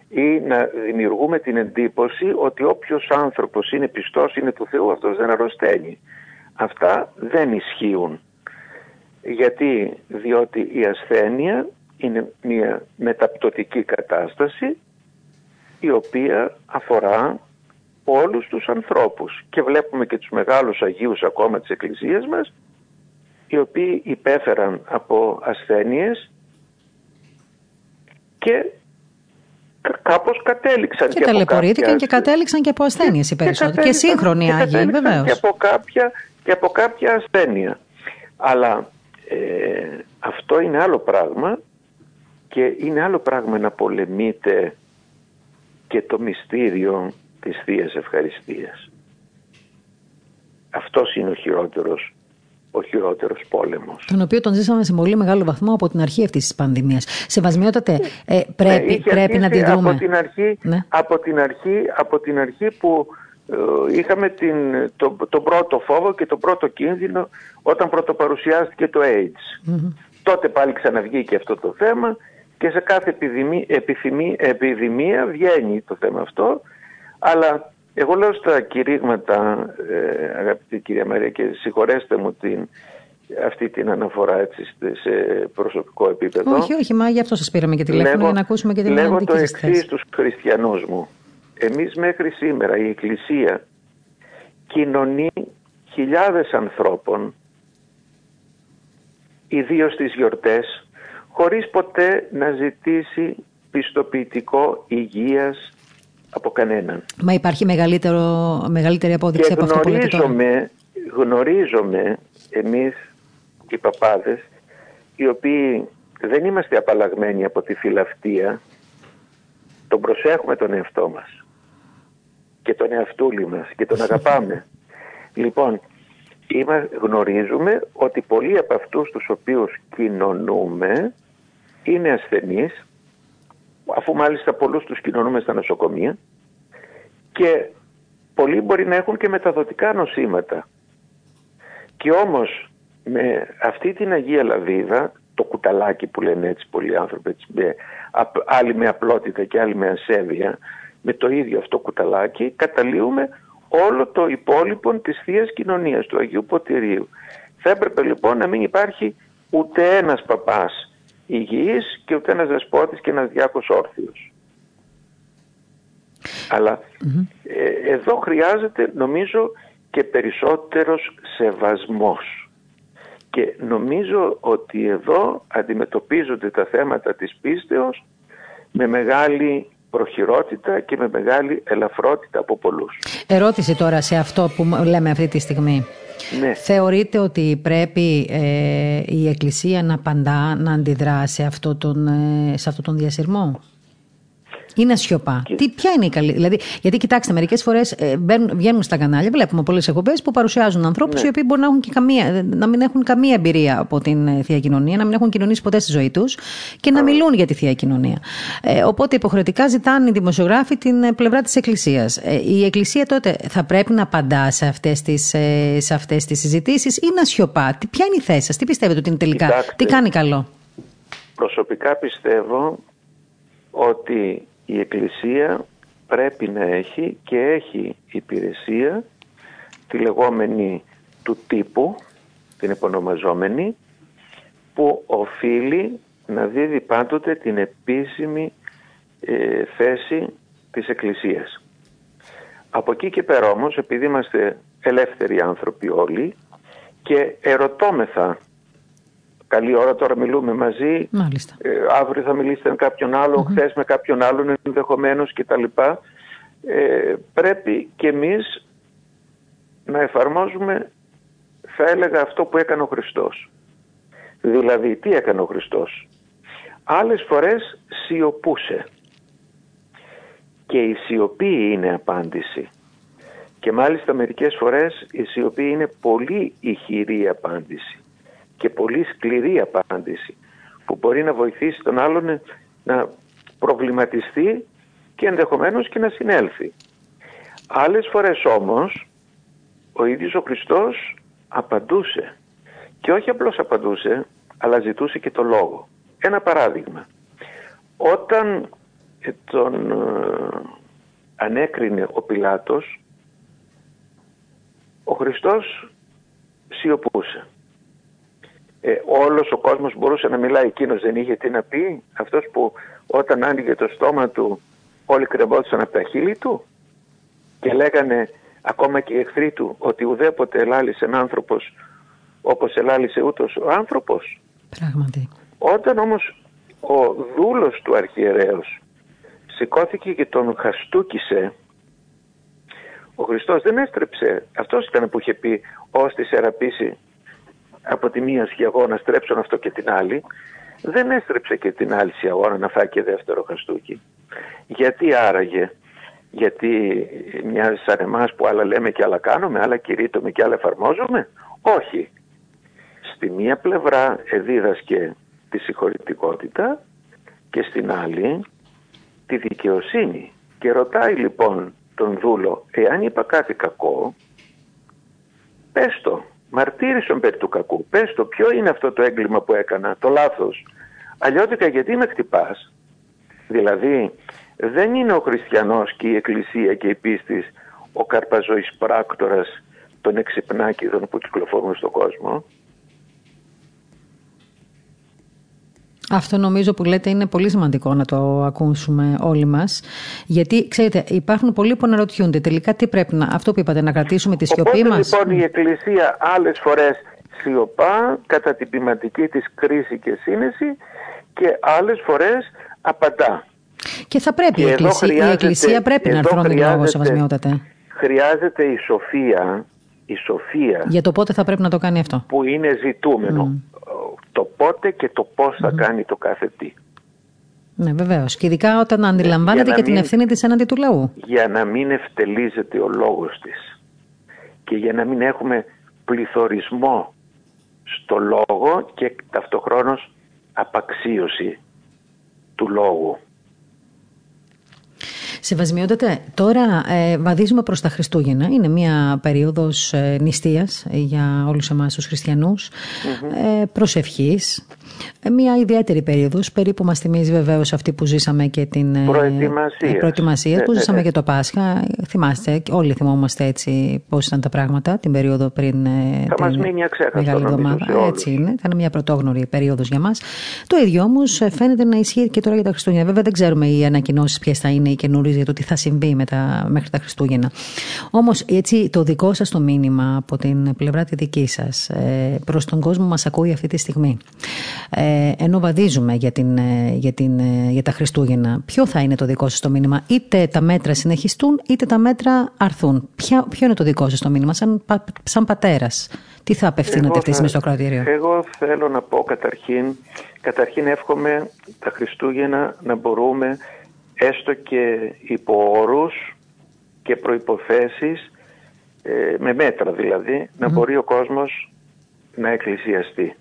Ή να δημιουργούμε την εντύπωση ότι όποιος άνθρωπος είναι πιστός, είναι του Θεού, αυτός δεν αρρωσταίνει. Αυτά δεν ισχύουν. Γιατί, διότι η ασθένεια είναι μια μεταπτωτική κατάσταση η οποία αφορά όλους τους ανθρώπους. Και βλέπουμε και τους μεγάλους Αγίους ακόμα της Εκκλησίας μας οι οποίοι υπέφεραν από ασθένειες και κάπως κατέληξαν και, και ταλαιπωρήθηκαν και κατέληξαν και από ασθένειες οι περισσότεροι. Και, και σύγχρονοι Άγιοι βεβαίως. και από, κάποια, και από κάποια ασθένεια. Αλλά ε, αυτό είναι άλλο πράγμα και είναι άλλο πράγμα να πολεμείτε και το μυστήριο της Θείας Ευχαριστίας. Αυτός είναι ο χειρότερος ο χειρότερος πόλεμος. Τον οποίο τον ζήσαμε σε πολύ μεγάλο βαθμό από την αρχή αυτής της πανδημίας. Σεβασμιότατε, ε, πρέπει, ναι, πρέπει να τη δούμε. Από την αρχή, ναι. από την αρχή, από την αρχή που ε, είχαμε την, το, τον πρώτο φόβο και τον πρώτο κίνδυνο όταν πρωτοπαρουσιάστηκε το AIDS. Τότε πάλι ξαναβγήκε αυτό το θέμα και σε κάθε επιδημία, επιδημία βγαίνει το θέμα αυτό Αλλά εγώ λέω στα κηρύγματα, ε, αγαπητή κυρία Μαρία, και συγχωρέστε μου την, αυτή την αναφορά έτσι, σε προσωπικό επίπεδο. Όχι, όχι, μα γι' αυτό σας πήραμε και τηλέφωνο λέγω, για να ακούσουμε και την Λέγω το εξής στους χριστιανούς μου. Εμείς μέχρι σήμερα η Εκκλησία κοινωνεί χιλιάδες ανθρώπων, ιδίως στις γιορτές, χωρίς ποτέ να ζητήσει πιστοποιητικό υγείας από κανέναν. Μα υπάρχει μεγαλύτερο, μεγαλύτερη απόδειξη από αυτό που λέτε τώρα. Γνωρίζομαι εμείς οι παπάδες, οι οποίοι δεν είμαστε απαλλαγμένοι από τη φιλαυτία, τον προσέχουμε τον εαυτό μας και τον εαυτούλη μας και τον αγαπάμε. λοιπόν, γνωρίζουμε ότι πολλοί από αυτούς τους οποίους κοινωνούμε είναι ασθενείς αφού μάλιστα πολλούς τους κοινωνούμε στα νοσοκομεία και πολλοί μπορεί να έχουν και μεταδοτικά νοσήματα. Και όμως με αυτή την Αγία Λαβίδα, το κουταλάκι που λένε έτσι πολλοί άνθρωποι, έτσι, με, άλλοι με απλότητα και άλλοι με ασέβεια, με το ίδιο αυτό κουταλάκι καταλύουμε όλο το υπόλοιπο της θείας Κοινωνίας, του Αγίου Ποτηρίου. Θα έπρεπε λοιπόν να μην υπάρχει ούτε ένας παπάς υγιής και ούτε ένας δεσπότης και ένας διάκος όρθιος. ε, εδώ χρειάζεται νομίζω και περισσότερος σεβασμός. Και νομίζω ότι εδώ αντιμετωπίζονται τα θέματα της πίστεως με μεγάλη προχειρότητα και με μεγάλη ελαφρότητα από πολλούς. Ερώτηση τώρα σε αυτό που λέμε αυτή τη στιγμή. Ναι. Θεωρείτε ότι πρέπει ε, η Εκκλησία να απαντά, να αντιδρά σε αυτό τον, ε, σε αυτό τον διασυρμό; Ή να σιωπά. Τι, ποια είναι η καλή. Δηλαδή, γιατί κοιτάξτε, μερικές φορές ε, βγαίνουν στα κανάλια, βλέπουμε πολλές εκπομπές που παρουσιάζουν ανθρώπους ναι. οι οποίοι μπορεί να, έχουν και καμία, να μην έχουν καμία εμπειρία από την ε, θεία κοινωνία, να μην έχουν κοινωνήσει ποτέ στη ζωή τους και να μιλούν για τη θεία κοινωνία. Ε, οπότε υποχρεωτικά ζητάνε οι δημοσιογράφοι την ε, πλευρά της Εκκλησίας. Ε, η Εκκλησία τότε θα πρέπει να απαντά σε αυτές τις ε, αυτές τις συζητήσεις ή να σιωπά; Ποια είναι η θέση σας, τι πιστεύετε ότι είναι τελικά, Κοιτάξτε, τι κάνει καλό; Προσωπικά πιστεύω ότι η Εκκλησία πρέπει να έχει και έχει υπηρεσία τη λεγόμενη του τύπου, την επωνομαζόμενη, που οφείλει να δίδει πάντοτε την επίσημη ε, θέση της Εκκλησίας. Από εκεί και πέρα όμως, επειδή είμαστε ελεύθεροι άνθρωποι όλοι και ερωτώμεθα καλή ώρα τώρα μιλούμε μαζί. Ε, αύριο θα μιλήσετε με κάποιον άλλο, χθες με κάποιον άλλον ενδεχομένως κτλ. Ε, πρέπει και εμείς να εφαρμόζουμε θα έλεγα αυτό που έκανε ο Χριστός. Δηλαδή τι έκανε ο Χριστός; Άλλες φορές σιωπούσε. Και η σιωπή είναι απάντηση. Και μάλιστα μερικές φορές η σιωπή είναι πολύ ηχηρή απάντηση και πολύ σκληρή απάντηση που μπορεί να βοηθήσει τον άλλον να προβληματιστεί και ενδεχομένως και να συνέλθει. Άλλες φορές όμως ο ίδιος ο Χριστός απαντούσε και όχι απλώς απαντούσε αλλά ζητούσε και το λόγο. Ένα παράδειγμα. Όταν τον ε, ανέκρινε ο Πιλάτος ο Χριστός σιωπούσε ε, όλος ο κόσμος μπορούσε να μιλάει, εκείνος δεν είχε τι να πει, αυτός που όταν άνοιγε το στόμα του όλοι κρεμόντουσαν από τα χείλη του και λέγανε ακόμα και οι εχθροί του ότι ουδέποτε ελάλησε ένα άνθρωπος όπως ελάλησε ούτως ο άνθρωπος. Πράγματι. Όταν όμως ο δούλος του αρχιερέως σηκώθηκε και τον χαστούκησε ο Χριστός δεν έστρεψε. Αυτός ήταν που είχε πει «Ως εραπήσει από τη μία σκιαγόνα στρέψουν αυτό και την άλλη, δεν έστρεψε και την άλλη σκιαγόνα να φάει και δεύτερο χαστούκι. Γιατί άραγε, γιατί μοιάζει σαν εμάς που άλλα λέμε και άλλα κάνουμε, άλλα κηρύττουμε και άλλα εφαρμόζουμε; Όχι. Στη μία πλευρά εδίδασκε τη συγχωρητικότητα και στην άλλη τη δικαιοσύνη. Και ρωτάει λοιπόν τον δούλο, εάν είπα κάτι κακό, πες το, μαρτύρησαν περί του κακού. Πες το, ποιο είναι αυτό το έγκλημα που έκανα, το λάθος. Αλλιώτικα γιατί με χτυπάς; Δηλαδή δεν είναι ο χριστιανός και η εκκλησία και η πίστη ο καρπαζοής πράκτορας των εξυπνάκηδων που κυκλοφορούν στον κόσμο; Αυτό νομίζω που λέτε είναι πολύ σημαντικό να το ακούσουμε όλοι μας. Γιατί, ξέρετε, υπάρχουν πολλοί που αναρωτιούνται τελικά τι πρέπει να... Αυτό που είπατε, να κρατήσουμε τη σιωπή Οπότε, μας; λοιπόν η Εκκλησία άλλες φορές σιωπά κατά την ποιηματική της κρίση και σύνεση και άλλες φορές απαντά. Και θα πρέπει Και η, εδώ εκκλησία, η χρειάζεται- εκκλησία πρέπει να εδώ αρθρώνει λόγο, χρειάζεται- σεβασμιότατε. Χρειάζεται η σοφία, η σοφία Για το πότε θα πρέπει να το κάνει αυτό. που είναι ζητούμενο. Το πότε και το πώς θα κάνει το κάθε τι. Ναι, βεβαίως. Και ειδικά όταν αντιλαμβάνεται για να και την μην- ευθύνη της έναντι του λαού. για να μην ευτελίζεται ο λόγος της και για να μην έχουμε πληθωρισμό στο λόγο και ταυτοχρόνως απαξίωση του λόγου. Σεβασμιότατε, τώρα ε, βαδίζουμε προς τα Χριστούγεννα. Είναι μια περίοδος ε, νηστείας ε, για όλους εμάς τους χριστιανους ε, προσευχής. Ε, μια ιδιαίτερη περίοδος, περίπου μας θυμίζει βεβαίως αυτή που ζήσαμε και την ε, Προετοιμασίας. ε, προετοιμασίας Ναι, που ναι, ζήσαμε ναι. και το Πάσχα. Θυμάστε, και όλοι θυμόμαστε έτσι πώς ήταν τα πράγματα την περίοδο πριν ε, Θα την μας μείνει αξέχαστο, Μεγάλη νομίζω, Εβδομάδα. σε όλους. Έτσι είναι, θα είναι μια πρωτόγνωρη περίοδος για μας. Το ίδιο όμως ε, φαίνεται να ισχύει και τώρα για τα Χριστούγεννα. Βέβαια δεν ξέρουμε οι ανακοινώσεις ποιες θα είναι οι καινούριες για το τι θα συμβεί με τα, μέχρι τα Χριστούγεννα. Όμως έτσι το δικό σας το μήνυμα από την πλευρά τη δική σας ε, προς τον κόσμο μας ακούει αυτή τη στιγμή. Ε, ενώ βαδίζουμε για, την, ε, για, την, ε, για τα Χριστούγεννα, ποιο θα είναι το δικό σας το μήνυμα; Είτε τα μέτρα συνεχιστούν, είτε τα μέτρα αρθούν. Ποια, ποιο είναι το δικό σας το μήνυμα, σαν, πα- σαν πατέρας; Τι θα απευθύνετε Εγώ αυτή τη στιγμή στο θα- κρατήριο; Εγώ θέλω να πω καταρχήν, καταρχήν εύχομαι τα Χριστούγεννα να μπορούμε έστω και υπό όρους και προϋποθέσεις, ε, με μέτρα δηλαδή, να μπορεί ο κόσμος να εκκλησιαστεί.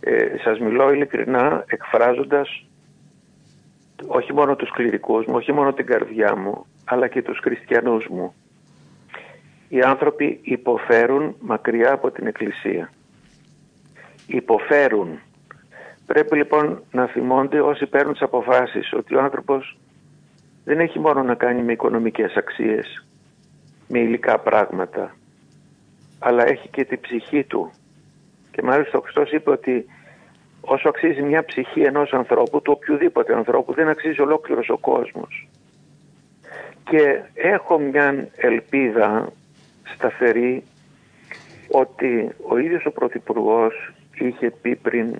Ε, σας μιλώ ειλικρινά εκφράζοντας όχι μόνο τους κληρικούς μου, όχι μόνο την καρδιά μου, αλλά και τους χριστιανούς μου οι άνθρωποι υποφέρουν μακριά από την Εκκλησία. Υποφέρουν. Πρέπει λοιπόν να θυμώνται όσοι παίρνουν τις αποφάσεις ότι ο άνθρωπος δεν έχει μόνο να κάνει με οικονομικές αξίες, με υλικά πράγματα, αλλά έχει και την ψυχή του. Και μάλιστα ο Χριστός είπε ότι όσο αξίζει μια ψυχή ενός ανθρώπου, του οποιοδήποτε ανθρώπου, δεν αξίζει ολόκληρος ο κόσμος. Και έχω μια ελπίδα σταθερή ότι ο ίδιος ο Πρωθυπουργός είχε πει πριν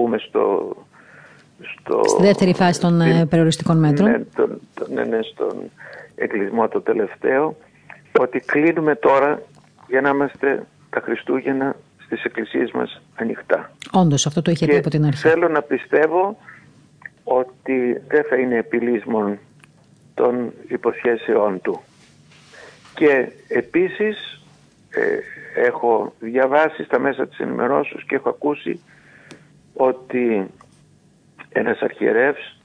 πούμε στο... στο Στη δεύτερη φάση των ε, στην- περιοριστικών μέτρων. ναι, τον, τον- ναι, ναι, στον εκκλεισμό το τελευταίο ότι κλείνουμε τώρα για να είμαστε τα Χριστούγεννα στις εκκλησίες μας ανοιχτά. Όντως, αυτό το είχε πει από την αρχή. θέλω να πιστεύω ότι δεν θα είναι επιλύσμον των υποσχέσεών του. Και επίσης ε, έχω διαβάσει στα μέσα της ενημερώσεως και έχω ακούσει ότι ένας αρχιερεύς,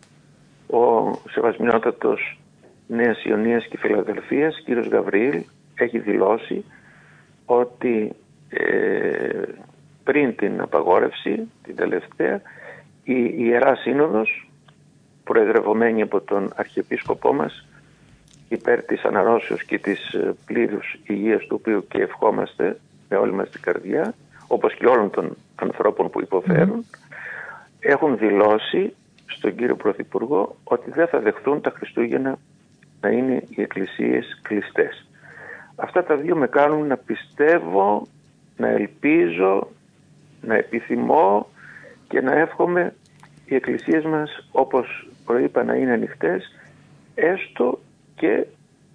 ο Σεβασμιότατος Νέας Ιωνίας και Φιλαδελφίας, κύριος Γαβριήλ, έχει δηλώσει ότι ε, πριν την απαγόρευση, την τελευταία, η Ιερά Σύνοδος, προεδρευομένη από τον Αρχιεπίσκοπό μας, υπέρ της αναρρώσεως και της ε, πλήρους υγείας του οποίου και ευχόμαστε με όλη μας την καρδιά, όπως και όλων των ανθρώπων που υποφέρουν, έχουν δηλώσει στον κύριο Πρωθυπουργό ότι δεν θα δεχθούν τα Χριστούγεννα να είναι οι εκκλησίες κλειστές. Αυτά τα δύο με κάνουν να πιστεύω, να ελπίζω, να επιθυμώ και να εύχομαι οι εκκλησίες μας όπως προείπα να είναι ανοιχτές έστω και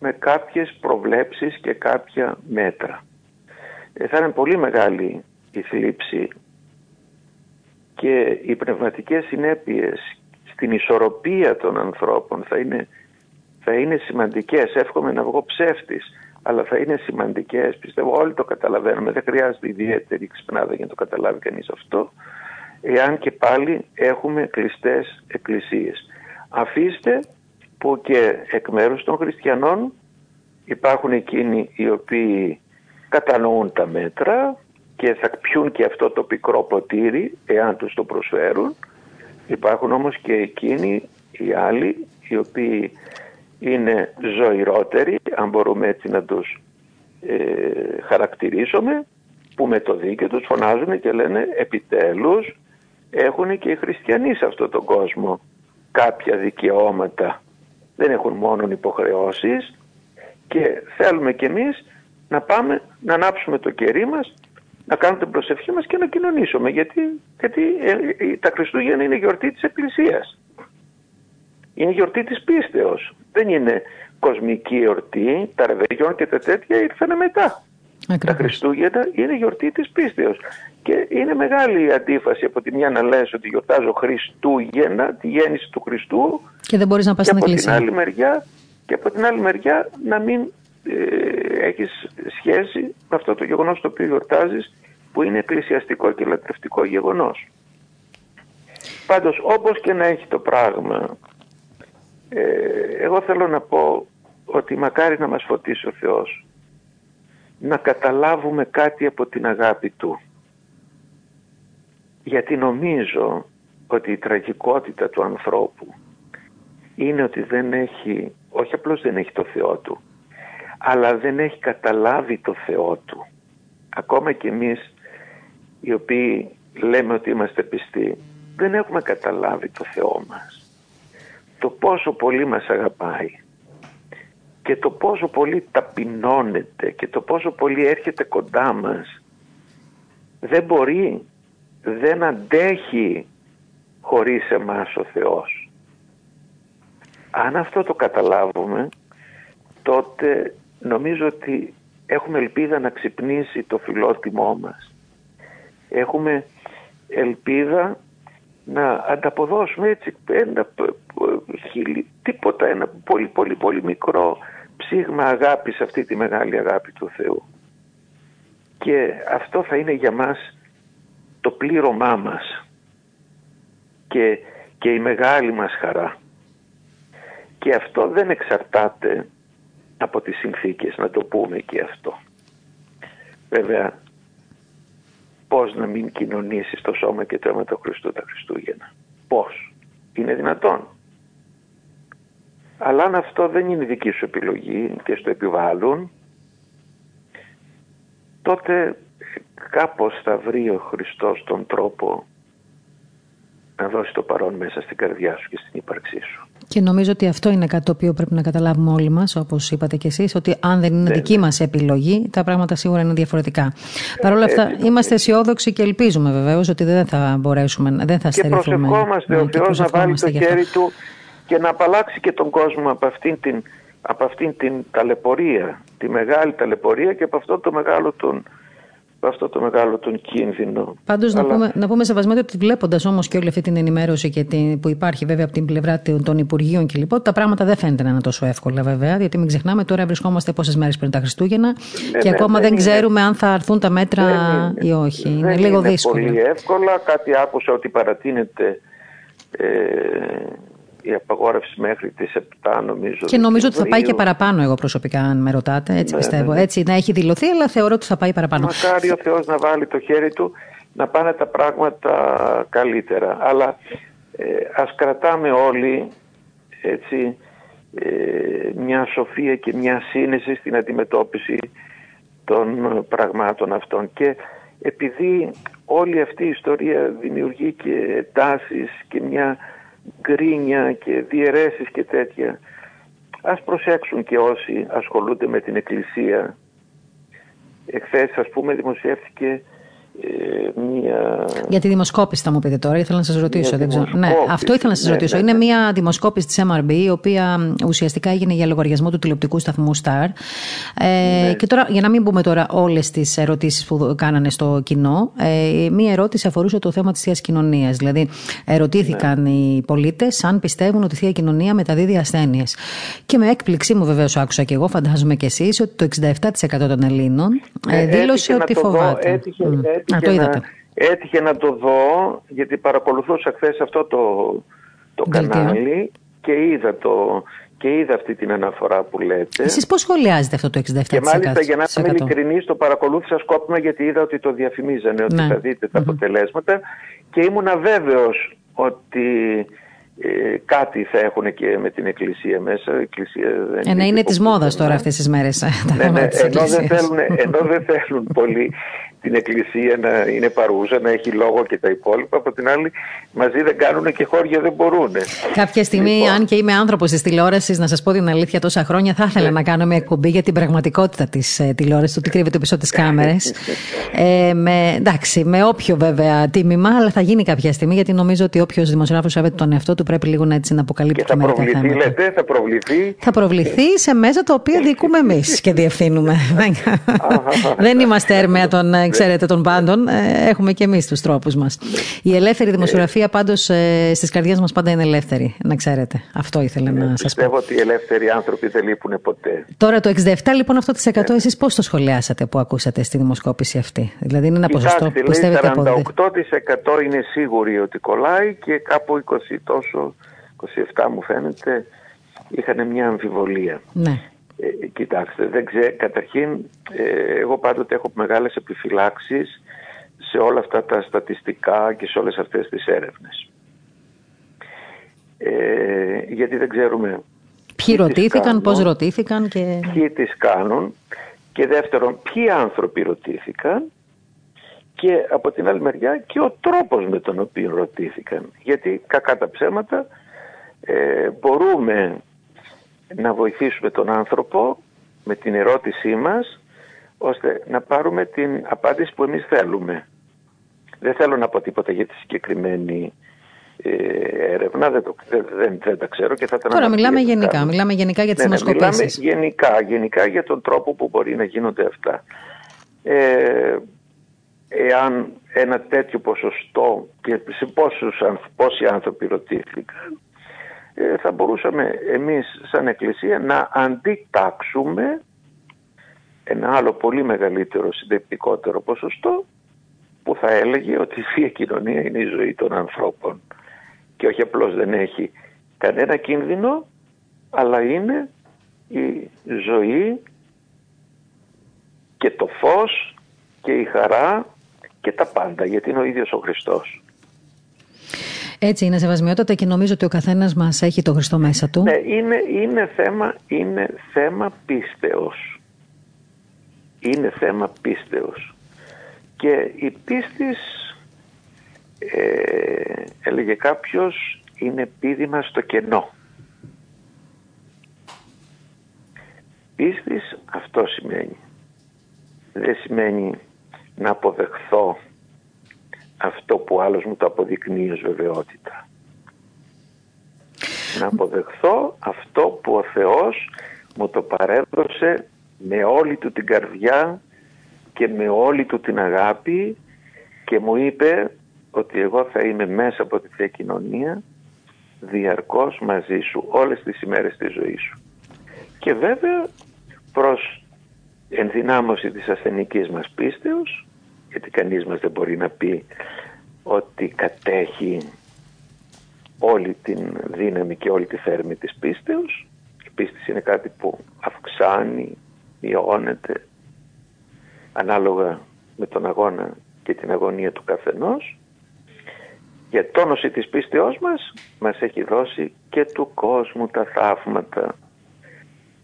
με κάποιες προβλέψεις και κάποια μέτρα. Ε, θα είναι πολύ μεγάλη η θλίψη και οι πνευματικές συνέπειες στην ισορροπία των ανθρώπων θα είναι, θα είναι σημαντικές. Εύχομαι να βγω ψεύτης, αλλά θα είναι σημαντικές. Πιστεύω όλοι το καταλαβαίνουμε. Δεν χρειάζεται ιδιαίτερη ξυπνάδα για να το καταλάβει κανείς αυτό. Εάν και πάλι έχουμε κλειστές εκκλησίες. Αφήστε που και εκ μέρους των χριστιανών υπάρχουν εκείνοι οι οποίοι κατανοούν τα μέτρα και θα πιούν και αυτό το πικρό ποτήρι εάν τους το προσφέρουν Υπάρχουν όμως και εκείνοι οι άλλοι οι οποίοι είναι ζωηρότεροι, αν μπορούμε έτσι να τους ε, χαρακτηρίσουμε, που με το δίκαιο τους φωνάζουν και λένε επιτέλους έχουν και οι χριστιανοί σε αυτόν τον κόσμο κάποια δικαιώματα. Δεν έχουν μόνο υποχρεώσεις και θέλουμε κι εμείς να πάμε να ανάψουμε το κερί μας, να κάνουμε την προσευχή μας και να κοινωνήσουμε. Γιατί, γιατί ε, τα Χριστούγεννα είναι γιορτή της Εκκλησίας. Είναι γιορτή της πίστεως. Δεν είναι κοσμική γιορτή. Τα ρεβεγιόν και τα τέτοια ήρθαν μετά. Τα Χριστούγεννα είναι γιορτή της πίστεως. Και είναι μεγάλη η αντίφαση από τη μια να λες ότι γιορτάζω Χριστούγεννα, τη γέννηση του Χριστού. Και δεν μπορείς να πας στην εκκλησία. Την άλλη μεριά, και από την άλλη μεριά να μην ε, έχεις σχέση με αυτό το γεγονός το οποίο γιορτάζεις που είναι εκκλησιαστικό και λατρευτικό γεγονός. Πάντως όπως και να έχει το πράγμα ε, εγώ θέλω να πω ότι μακάρι να μας φωτίσει ο Θεός να καταλάβουμε κάτι από την αγάπη Του. Γιατί νομίζω ότι η τραγικότητα του ανθρώπου είναι ότι δεν έχει, όχι απλώς δεν έχει το Θεό Του, αλλά δεν έχει καταλάβει το Θεό Του. Ακόμα και εμείς οι οποίοι λέμε ότι είμαστε πιστοί, δεν έχουμε καταλάβει το Θεό μας. Το πόσο πολύ μας αγαπάει και το πόσο πολύ ταπεινώνεται και το πόσο πολύ έρχεται κοντά μας δεν μπορεί, δεν αντέχει χωρίς εμάς ο Θεός. Αν αυτό το καταλάβουμε τότε νομίζω ότι έχουμε ελπίδα να ξυπνήσει το φιλότιμό μας. Έχουμε ελπίδα να ανταποδώσουμε έτσι ένα χίλι, τίποτα, ένα πολύ πολύ πολύ μικρό ψήγμα αγάπης σε αυτή τη μεγάλη αγάπη του Θεού. Και αυτό θα είναι για μας το πλήρωμά μας και, και η μεγάλη μας χαρά. Και αυτό δεν εξαρτάται από τις συνθήκες, να το πούμε και αυτό. Βέβαια, πώς να μην κοινωνήσεις το σώμα και το αίμα του Χριστού τα Χριστούγεννα. Πώς. Είναι δυνατόν. Αλλά αν αυτό δεν είναι δική σου επιλογή και στο επιβάλλουν, τότε κάπως θα βρει ο Χριστός τον τρόπο να δώσει το παρόν μέσα στην καρδιά σου και στην ύπαρξή σου. Και νομίζω ότι αυτό είναι κάτι το οποίο πρέπει να καταλάβουμε όλοι μας, όπως είπατε κι εσείς, ότι αν δεν είναι ναι, δική ναι. μας επιλογή, τα πράγματα σίγουρα είναι διαφορετικά. Παρ' όλα αυτά, είμαστε αισιόδοξοι και ελπίζουμε βεβαίως ότι δεν θα μπορέσουμε, δεν θα στερηθούμε. Και προσευχόμαστε ναι, ο Θεό να βάλει το χέρι του και να απαλλάξει και τον κόσμο από αυτήν την, από αυτήν την ταλαιπωρία, τη μεγάλη ταλαιπωρία και από αυτό το μεγάλο τον, αυτό το μεγάλο τον κίνδυνο. Πάντως Αλλά... να, πούμε, να πούμε σεβασμένο ότι βλέποντας όμως και όλη αυτή την ενημέρωση και την, που υπάρχει βέβαια από την πλευρά των Υπουργείων και λοιπόν, τα πράγματα δεν φαίνεται να είναι τόσο εύκολα βέβαια, γιατί μην ξεχνάμε τώρα βρισκόμαστε πόσες μέρες πριν τα Χριστούγεννα ναι, και ναι, ακόμα δεν, ξέρουμε αν θα έρθουν τα μέτρα ή όχι. είναι δεν λίγο είναι δύσκολο. πολύ εύκολα. Κάτι άκουσα ότι παρατείνεται ε, η απαγόρευση μέχρι τις 7 νομίζω. Και νομίζω ότι θα πάει και παραπάνω εγώ προσωπικά αν με ρωτάτε, έτσι ναι, πιστεύω. Ναι, ναι. Έτσι να έχει δηλωθεί αλλά θεωρώ ότι θα πάει παραπάνω. Μακάρι ο Θεός να βάλει το χέρι του να πάνε τα πράγματα καλύτερα. Αλλά ε, ας κρατάμε όλοι έτσι ε, μια σοφία και μια σύνεση στην αντιμετώπιση των πραγμάτων αυτών και επειδή όλη αυτή η ιστορία δημιουργεί και τάσεις και μια γκρίνια και διαιρέσεις και τέτοια. Ας προσέξουν και όσοι ασχολούνται με την Εκκλησία. Εχθές ας πούμε δημοσιεύτηκε ε, μία... Για τη δημοσκόπηση θα μου πείτε τώρα, ήθελα να σας ρωτήσω. Δεν Ναι, αυτό ήθελα να σας ναι, ρωτήσω. Ναι, Είναι ναι. μια δημοσκόπηση της MRB, η οποία ουσιαστικά έγινε για λογαριασμό του τηλεοπτικού σταθμού Star. Ε, Και τώρα, για να μην πούμε τώρα όλες τις ερωτήσεις που κάνανε στο κοινό, ε, μία ερώτηση αφορούσε το θέμα της Θείας Κοινωνίας. Δηλαδή, ερωτήθηκαν οι πολίτες αν πιστεύουν ότι η Θεία Κοινωνία μεταδίδει ασθένειες. Και με έκπληξή μου βεβαίως άκουσα και εγώ, φαντάζομαι και εσείς, ότι το 67% των Ελλήνων ε, ε δήλωσε ότι φοβάται. Έτυχε, να, έτυχε να το δω γιατί παρακολουθούσα χθες αυτό το, το κανάλι και είδα το, και είδα αυτή την αναφορά που λέτε. Εσείς πώς σχολιάζετε αυτό το 67%? Και μάλιστα για να είμαι ειλικρινής το παρακολούθησα σκόπιμα γιατί είδα ότι το διαφημίζανε ότι ναι. θα δείτε τα αποτελέσματα και ήμουν αβέβαιος ότι ε, κάτι θα έχουν και με την Εκκλησία μέσα. Η Εκκλησία δεν ε, ναι, είναι της μόδας τώρα αυτές τις μέρες. Ναι, ναι, ενώ, δεν θέλουν, ενώ δεν θέλουν πολύ την Εκκλησία να είναι παρούσα, να έχει λόγο και τα υπόλοιπα. Από την άλλη, μαζί δεν κάνουν και χώρια δεν μπορούν. Κάποια στιγμή, λοιπόν. αν και είμαι άνθρωπος της τηλεόρασης, να σας πω την αλήθεια, τόσα χρόνια θα ήθελα ναι. να κάνω μια εκπομπή για την πραγματικότητα της ε, τηλεόρασης, το τι κρύβεται πίσω τις κάμερες. ε, με, εντάξει, με όποιο βέβαια τίμημα, αλλά θα γίνει κάποια στιγμή, γιατί νομίζω ότι όποιος δημοσιογράφος σέβεται τον εαυτό του πρέπει λίγο έτσι να αποκαλύπτει και θα προβληθεί, λέτε, θα προβληθεί. Θα προβληθεί σε μέσα τα οποία διοικούμε εμείς και διευθύνουμε. δεν είμαστε έρμεα των ε, ξέρετε, των πάντων. Ε, έχουμε και εμείς τους τρόπους μας. Η ελεύθερη δημοσιογραφία πάντως ε, στις καρδιές μας πάντα είναι ελεύθερη, να ξέρετε. Αυτό ήθελα να σας πω. Πιστεύω ότι οι ελεύθεροι άνθρωποι δεν λείπουν ποτέ. Τώρα το 67 λοιπόν αυτό το 100 εσείς πώς το σχολιάσατε που ακούσατε στη δημοσκόπηση αυτή; Δηλαδή είναι ένα ποσοστό που πιστεύετε από 48% είναι σίγουροι ότι κολλάει και κάπου 20 τόσο, 27 μου φαίνεται, είχαν μια αμφιβολία. Ναι. Ε, κοιτάξτε, δεν ξέρω, καταρχήν ε, εγώ πάντοτε έχω μεγάλες επιφυλάξεις σε όλα αυτά τα στατιστικά και σε όλες αυτές τις έρευνες. Ε, γιατί δεν ξέρουμε ποιοι ρωτήθηκαν, πώς ρωτήθηκαν και... Ποιοι τις κάνουν και δεύτερον ποιοι άνθρωποι ρωτήθηκαν και από την άλλη μεριά και ο τρόπος με τον οποίο ρωτήθηκαν. Γιατί κακά τα ψέματα ε, μπορούμε να βοηθήσουμε τον άνθρωπο με την ερώτησή μας ώστε να πάρουμε την απάντηση που εμείς θέλουμε. Δεν θέλω να πω τίποτα για τη συγκεκριμένη ε, έρευνα, δεν, το, δεν, δεν, τα ξέρω και θα τα Τώρα μιλάμε γενικά, μιλάμε γενικά για τις ναι, ναι, Μιλάμε γενικά, γενικά για τον τρόπο που μπορεί να γίνονται αυτά. Ε, εάν ένα τέτοιο ποσοστό και σε πόσους, πόσοι άνθρωποι ρωτήθηκαν ε, θα μπορούσαμε εμείς σαν Εκκλησία να αντιτάξουμε ένα άλλο πολύ μεγαλύτερο συντεπτικότερο ποσοστό που θα έλεγε ότι η Θεία Κοινωνία είναι η ζωή των ανθρώπων και όχι απλώς δεν έχει κανένα κίνδυνο αλλά είναι η ζωή και το φως και η χαρά και τα πάντα γιατί είναι ο ίδιος ο Χριστός. Έτσι είναι σεβασμιότατα και νομίζω ότι ο καθένας μας έχει το Χριστό μέσα του. Ναι, είναι, είναι, θέμα, είναι θέμα πίστεως. Είναι θέμα πίστεως. Και η πίστης, ε, έλεγε κάποιος, είναι πίδημα στο κενό. Πίστης αυτό σημαίνει. Δεν σημαίνει να αποδεχθώ αυτό που άλλος μου το αποδεικνύει ως βεβαιότητα. Να αποδεχθώ αυτό που ο Θεός μου το παρέδωσε με όλη του την καρδιά και με όλη του την αγάπη και μου είπε ότι εγώ θα είμαι μέσα από τη Θεία Κοινωνία διαρκώς μαζί σου όλες τις ημέρες της ζωής σου. Και βέβαια προς ενδυνάμωση της ασθενικής μας πίστεως γιατί κανείς μας δεν μπορεί να πει ότι κατέχει όλη την δύναμη και όλη τη θέρμη της πίστεως. Η πίστη είναι κάτι που αυξάνει, μειώνεται ανάλογα με τον αγώνα και την αγωνία του καθενός. Για τόνωση της πίστεώς μας μας έχει δώσει και του κόσμου τα θαύματα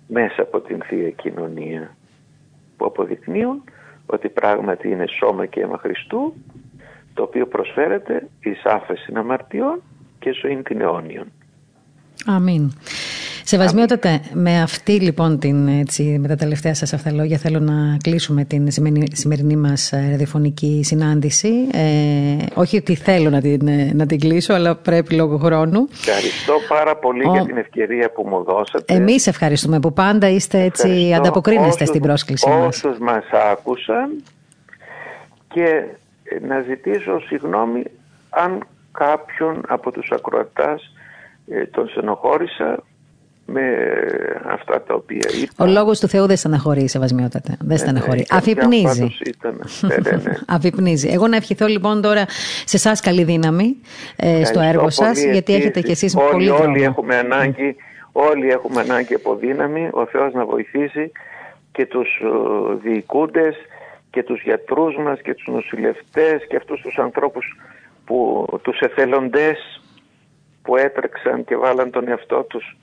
μέσα από την Θεία Κοινωνία που αποδεικνύουν ότι πράγματι είναι σώμα και αίμα Χριστού το οποίο προσφέρεται εις άφεση αμαρτιών και ζωή την αιώνιον. Αμήν. Σεβασμιότατε, με αυτή λοιπόν την, έτσι, με τα τελευταία σας αυτά λόγια θέλω να κλείσουμε την σημερινή μας ε, ραδιοφωνική συνάντηση. Ε, όχι ότι θέλω να την, ε, να την κλείσω, αλλά πρέπει λόγω χρόνου. Ευχαριστώ πάρα πολύ για την ευκαιρία που μου δώσατε. Εμείς ευχαριστούμε που πάντα είστε έτσι, Ευχαριστώ ανταποκρίνεστε στην πρόσκληση μας. Όσους μας άκουσαν και να ζητήσω συγγνώμη αν κάποιον από τους ακροατάς τον στενοχώρησα με αυτά τα οποία είπα. Ο λόγος του Θεού δεν στεναχωρεί, σεβασμιότατα. Δεν ναι, στεναχωρεί. Ναι, Αφυπνίζει. Ναι, ναι, Αφυπνίζει. Εγώ να ευχηθώ λοιπόν τώρα σε εσάς καλή δύναμη ε, στο έργο σας, γιατί έχετε κι εσείς όλοι, πολύ δρόμο. Όλοι έχουμε ανάγκη, όλοι έχουμε ανάγκη από δύναμη, ο Θεός να βοηθήσει και τους uh, διοικούντες και τους γιατρούς μας και τους νοσηλευτές και αυτούς τους ανθρώπους που τους εθελοντές που έτρεξαν και βάλαν τον εαυτό τους ε,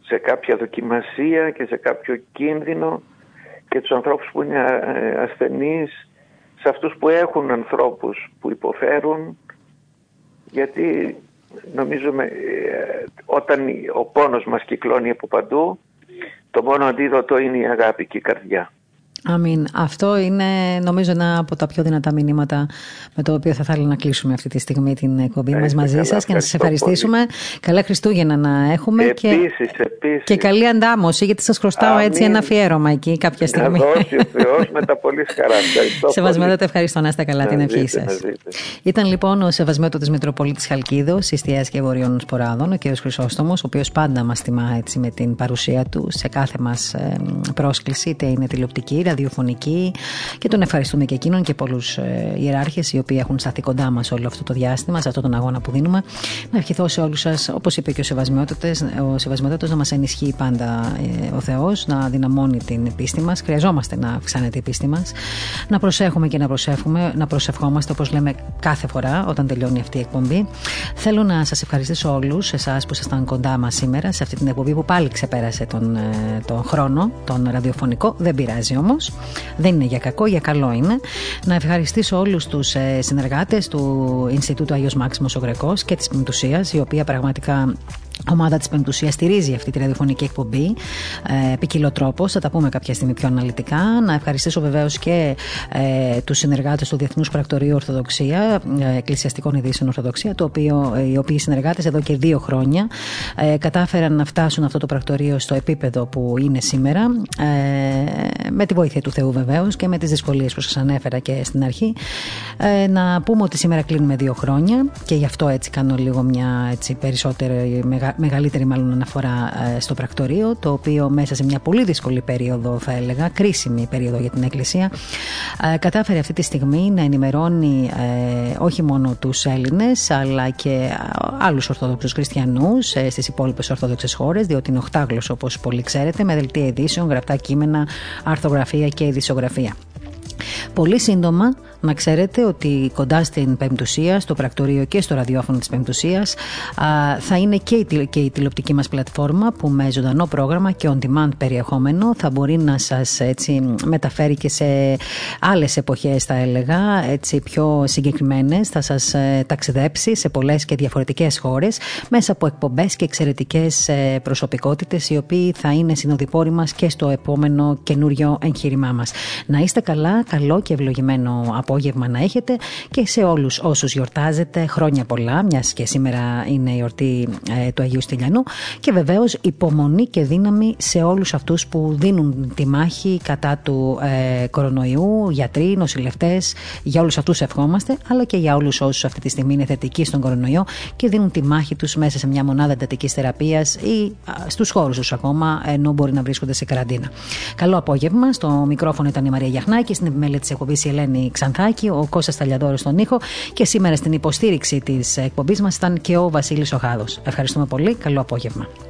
σε κάποια δοκιμασία και σε κάποιο κίνδυνο και τους ανθρώπους που είναι ε, ασθενείς, σε αυτούς που έχουν ανθρώπους που υποφέρουν γιατί νομίζουμε ε, όταν ο πόνος μας κυκλώνει από παντού το μόνο αντίδοτο είναι η αγάπη και η καρδιά. Αμήν. Αυτό είναι νομίζω ένα από τα πιο δυνατά μηνύματα με το οποίο θα ήθελα να κλείσουμε αυτή τη στιγμή την εκπομπή μας μαζί σας και να σας ευχαριστήσουμε. Καλά Χριστούγεννα να έχουμε επίσης, και, επίσης. και καλή αντάμωση, γιατί σας χρωστάω Αμήν. έτσι ένα αφιέρωμα εκεί κάποια στιγμή. Να δώσει ο Θεός με τα πολύ χαρά. Σεβασμιότατε, ευχαριστώ να είστε καλά την ευχή σας. Ήταν λοιπόν ο Σεβασμιότατο Μητροπολίτης Χαλκίδος, Ιστιά και Βορειών Σποράδων, ο κ. Χρυσόστομος, ο οποίος πάντα μας τιμά έτσι με την παρουσία του σε κάθε μας πρόσκληση, είτε είναι τηλεοπτική, ραδιοφωνική και τον ευχαριστούμε και εκείνον και πολλούς ε, ιεράρχες οι οποίοι έχουν σταθεί κοντά μας όλο αυτό το διάστημα, σε αυτόν τον αγώνα που δίνουμε. Να ευχηθώ σε όλους σας, όπως είπε και ο Σεβασμιότατος, να μας ενισχύει πάντα ε, ο Θεός, να δυναμώνει την πίστη μας. Χρειαζόμαστε να αυξάνεται η πίστη μας, να προσέχουμε και να προσεύχουμε, να προσευχόμαστε όπως λέμε κάθε φορά όταν τελειώνει αυτή η εκπομπή. Θέλω να σας ευχαριστήσω όλους, εσάς που ήσασταν κοντά μας σήμερα σε αυτή την εκπομπή που πάλι ξεπέρασε τον, ε, τον χρόνο, τον ραδιοφωνικό. Δεν πειράζει όμως. Δεν είναι για κακό, για καλό είναι. Να ευχαριστήσω όλους τους ε, συνεργάτες του Ινστιτούτου Αγίο Μάξιμος ο Γρεκός και της Πυντουσία, η οποία πραγματικά ομάδα της Πεμπτουσία στηρίζει αυτή τη ραδιοφωνική εκπομπή ε, ποικιλοτρόπω. Θα τα πούμε κάποια στιγμή πιο αναλυτικά. Να ευχαριστήσω βεβαίως και ε, τους συνεργάτες του Διεθνούς Πρακτορείου Ορθοδοξία, ε, Εκκλησιαστικών Ειδήσεων Ορθοδοξία, το οποίο, ε, οι οποίοι συνεργάτες εδώ και δύο χρόνια ε, κατάφεραν να φτάσουν αυτό το πρακτορείο στο επίπεδο που είναι σήμερα. Ε, με τη βοήθεια του Θεού βεβαίως και με τις δυσκολίες που σας ανέφερα και στην αρχή. Ε, να πούμε ότι σήμερα κλείνουμε δύο χρόνια και γι' αυτό έτσι κάνω λίγο μια έτσι, περισσότερη μεγαλύτερη μάλλον αναφορά ε, στο πρακτορείο, το οποίο μέσα σε μια πολύ δύσκολη περίοδο, θα έλεγα, κρίσιμη περίοδο για την Εκκλησία, ε, κατάφερε αυτή τη στιγμή να ενημερώνει ε, όχι μόνο τους Έλληνες, αλλά και άλλους Ορθόδοξους Χριστιανούς στις υπόλοιπες Ορθόδοξες χώρες, διότι είναι οχτάγλωσσο, όπως πολύ ξέρετε, με δελτία ειδήσεων, γραπτά κείμενα, αρθογραφία και ειδησιογραφία. Πολύ σύντομα να ξέρετε ότι κοντά στην Πεμπτουσία, στο πρακτορείο και στο ραδιόφωνο της Πεμπτουσίας θα είναι και η, και η τηλεοπτική μας πλατφόρμα που με ζωντανό πρόγραμμα και on-demand περιεχόμενο θα μπορεί να σας έτσι, μεταφέρει και σε άλλες εποχές θα έλεγα, έτσι πιο συγκεκριμένες, θα σας ε, ταξιδέψει σε πολλές και διαφορετικές χώρες μέσα από εκπομπές και εξαιρετικές ε, προσωπικότητες οι οποίοι θα είναι συνοδοιπόροι μας και στο επόμενο καινούριο εγχείρημά μας. Να είστε καλά, καλό και ευλογημένο απόγευμα να έχετε και σε όλους όσους γιορτάζετε χρόνια πολλά, μιας και σήμερα είναι η γιορτή ε, του Αγίου Στυλιανού και βεβαίως υπομονή και δύναμη σε όλους αυτούς που δίνουν τη μάχη κατά του ε, κορονοϊού, γιατροί, νοσηλευτές, για όλους αυτούς ευχόμαστε, αλλά και για όλους όσους αυτή τη στιγμή είναι θετικοί στον κορονοϊό και δίνουν τη μάχη τους μέσα σε μια μονάδα εντατικής θεραπείας ή στους χώρους τους ακόμα, ενώ μπορεί να βρίσκονται σε καραντίνα. Καλό απόγευμα. Στο μικρόφωνο ήταν η Μαρία Γιαχνάκη, στην επιμέλεια της εκπομπής η Ελένη Ξανθά ο Κώστας Ταλιαδόρο στον ήχο και σήμερα στην υποστήριξη της εκπομπής μας ήταν και ο Βασίλης Οχάδος. Ευχαριστούμε πολύ. Καλό απόγευμα.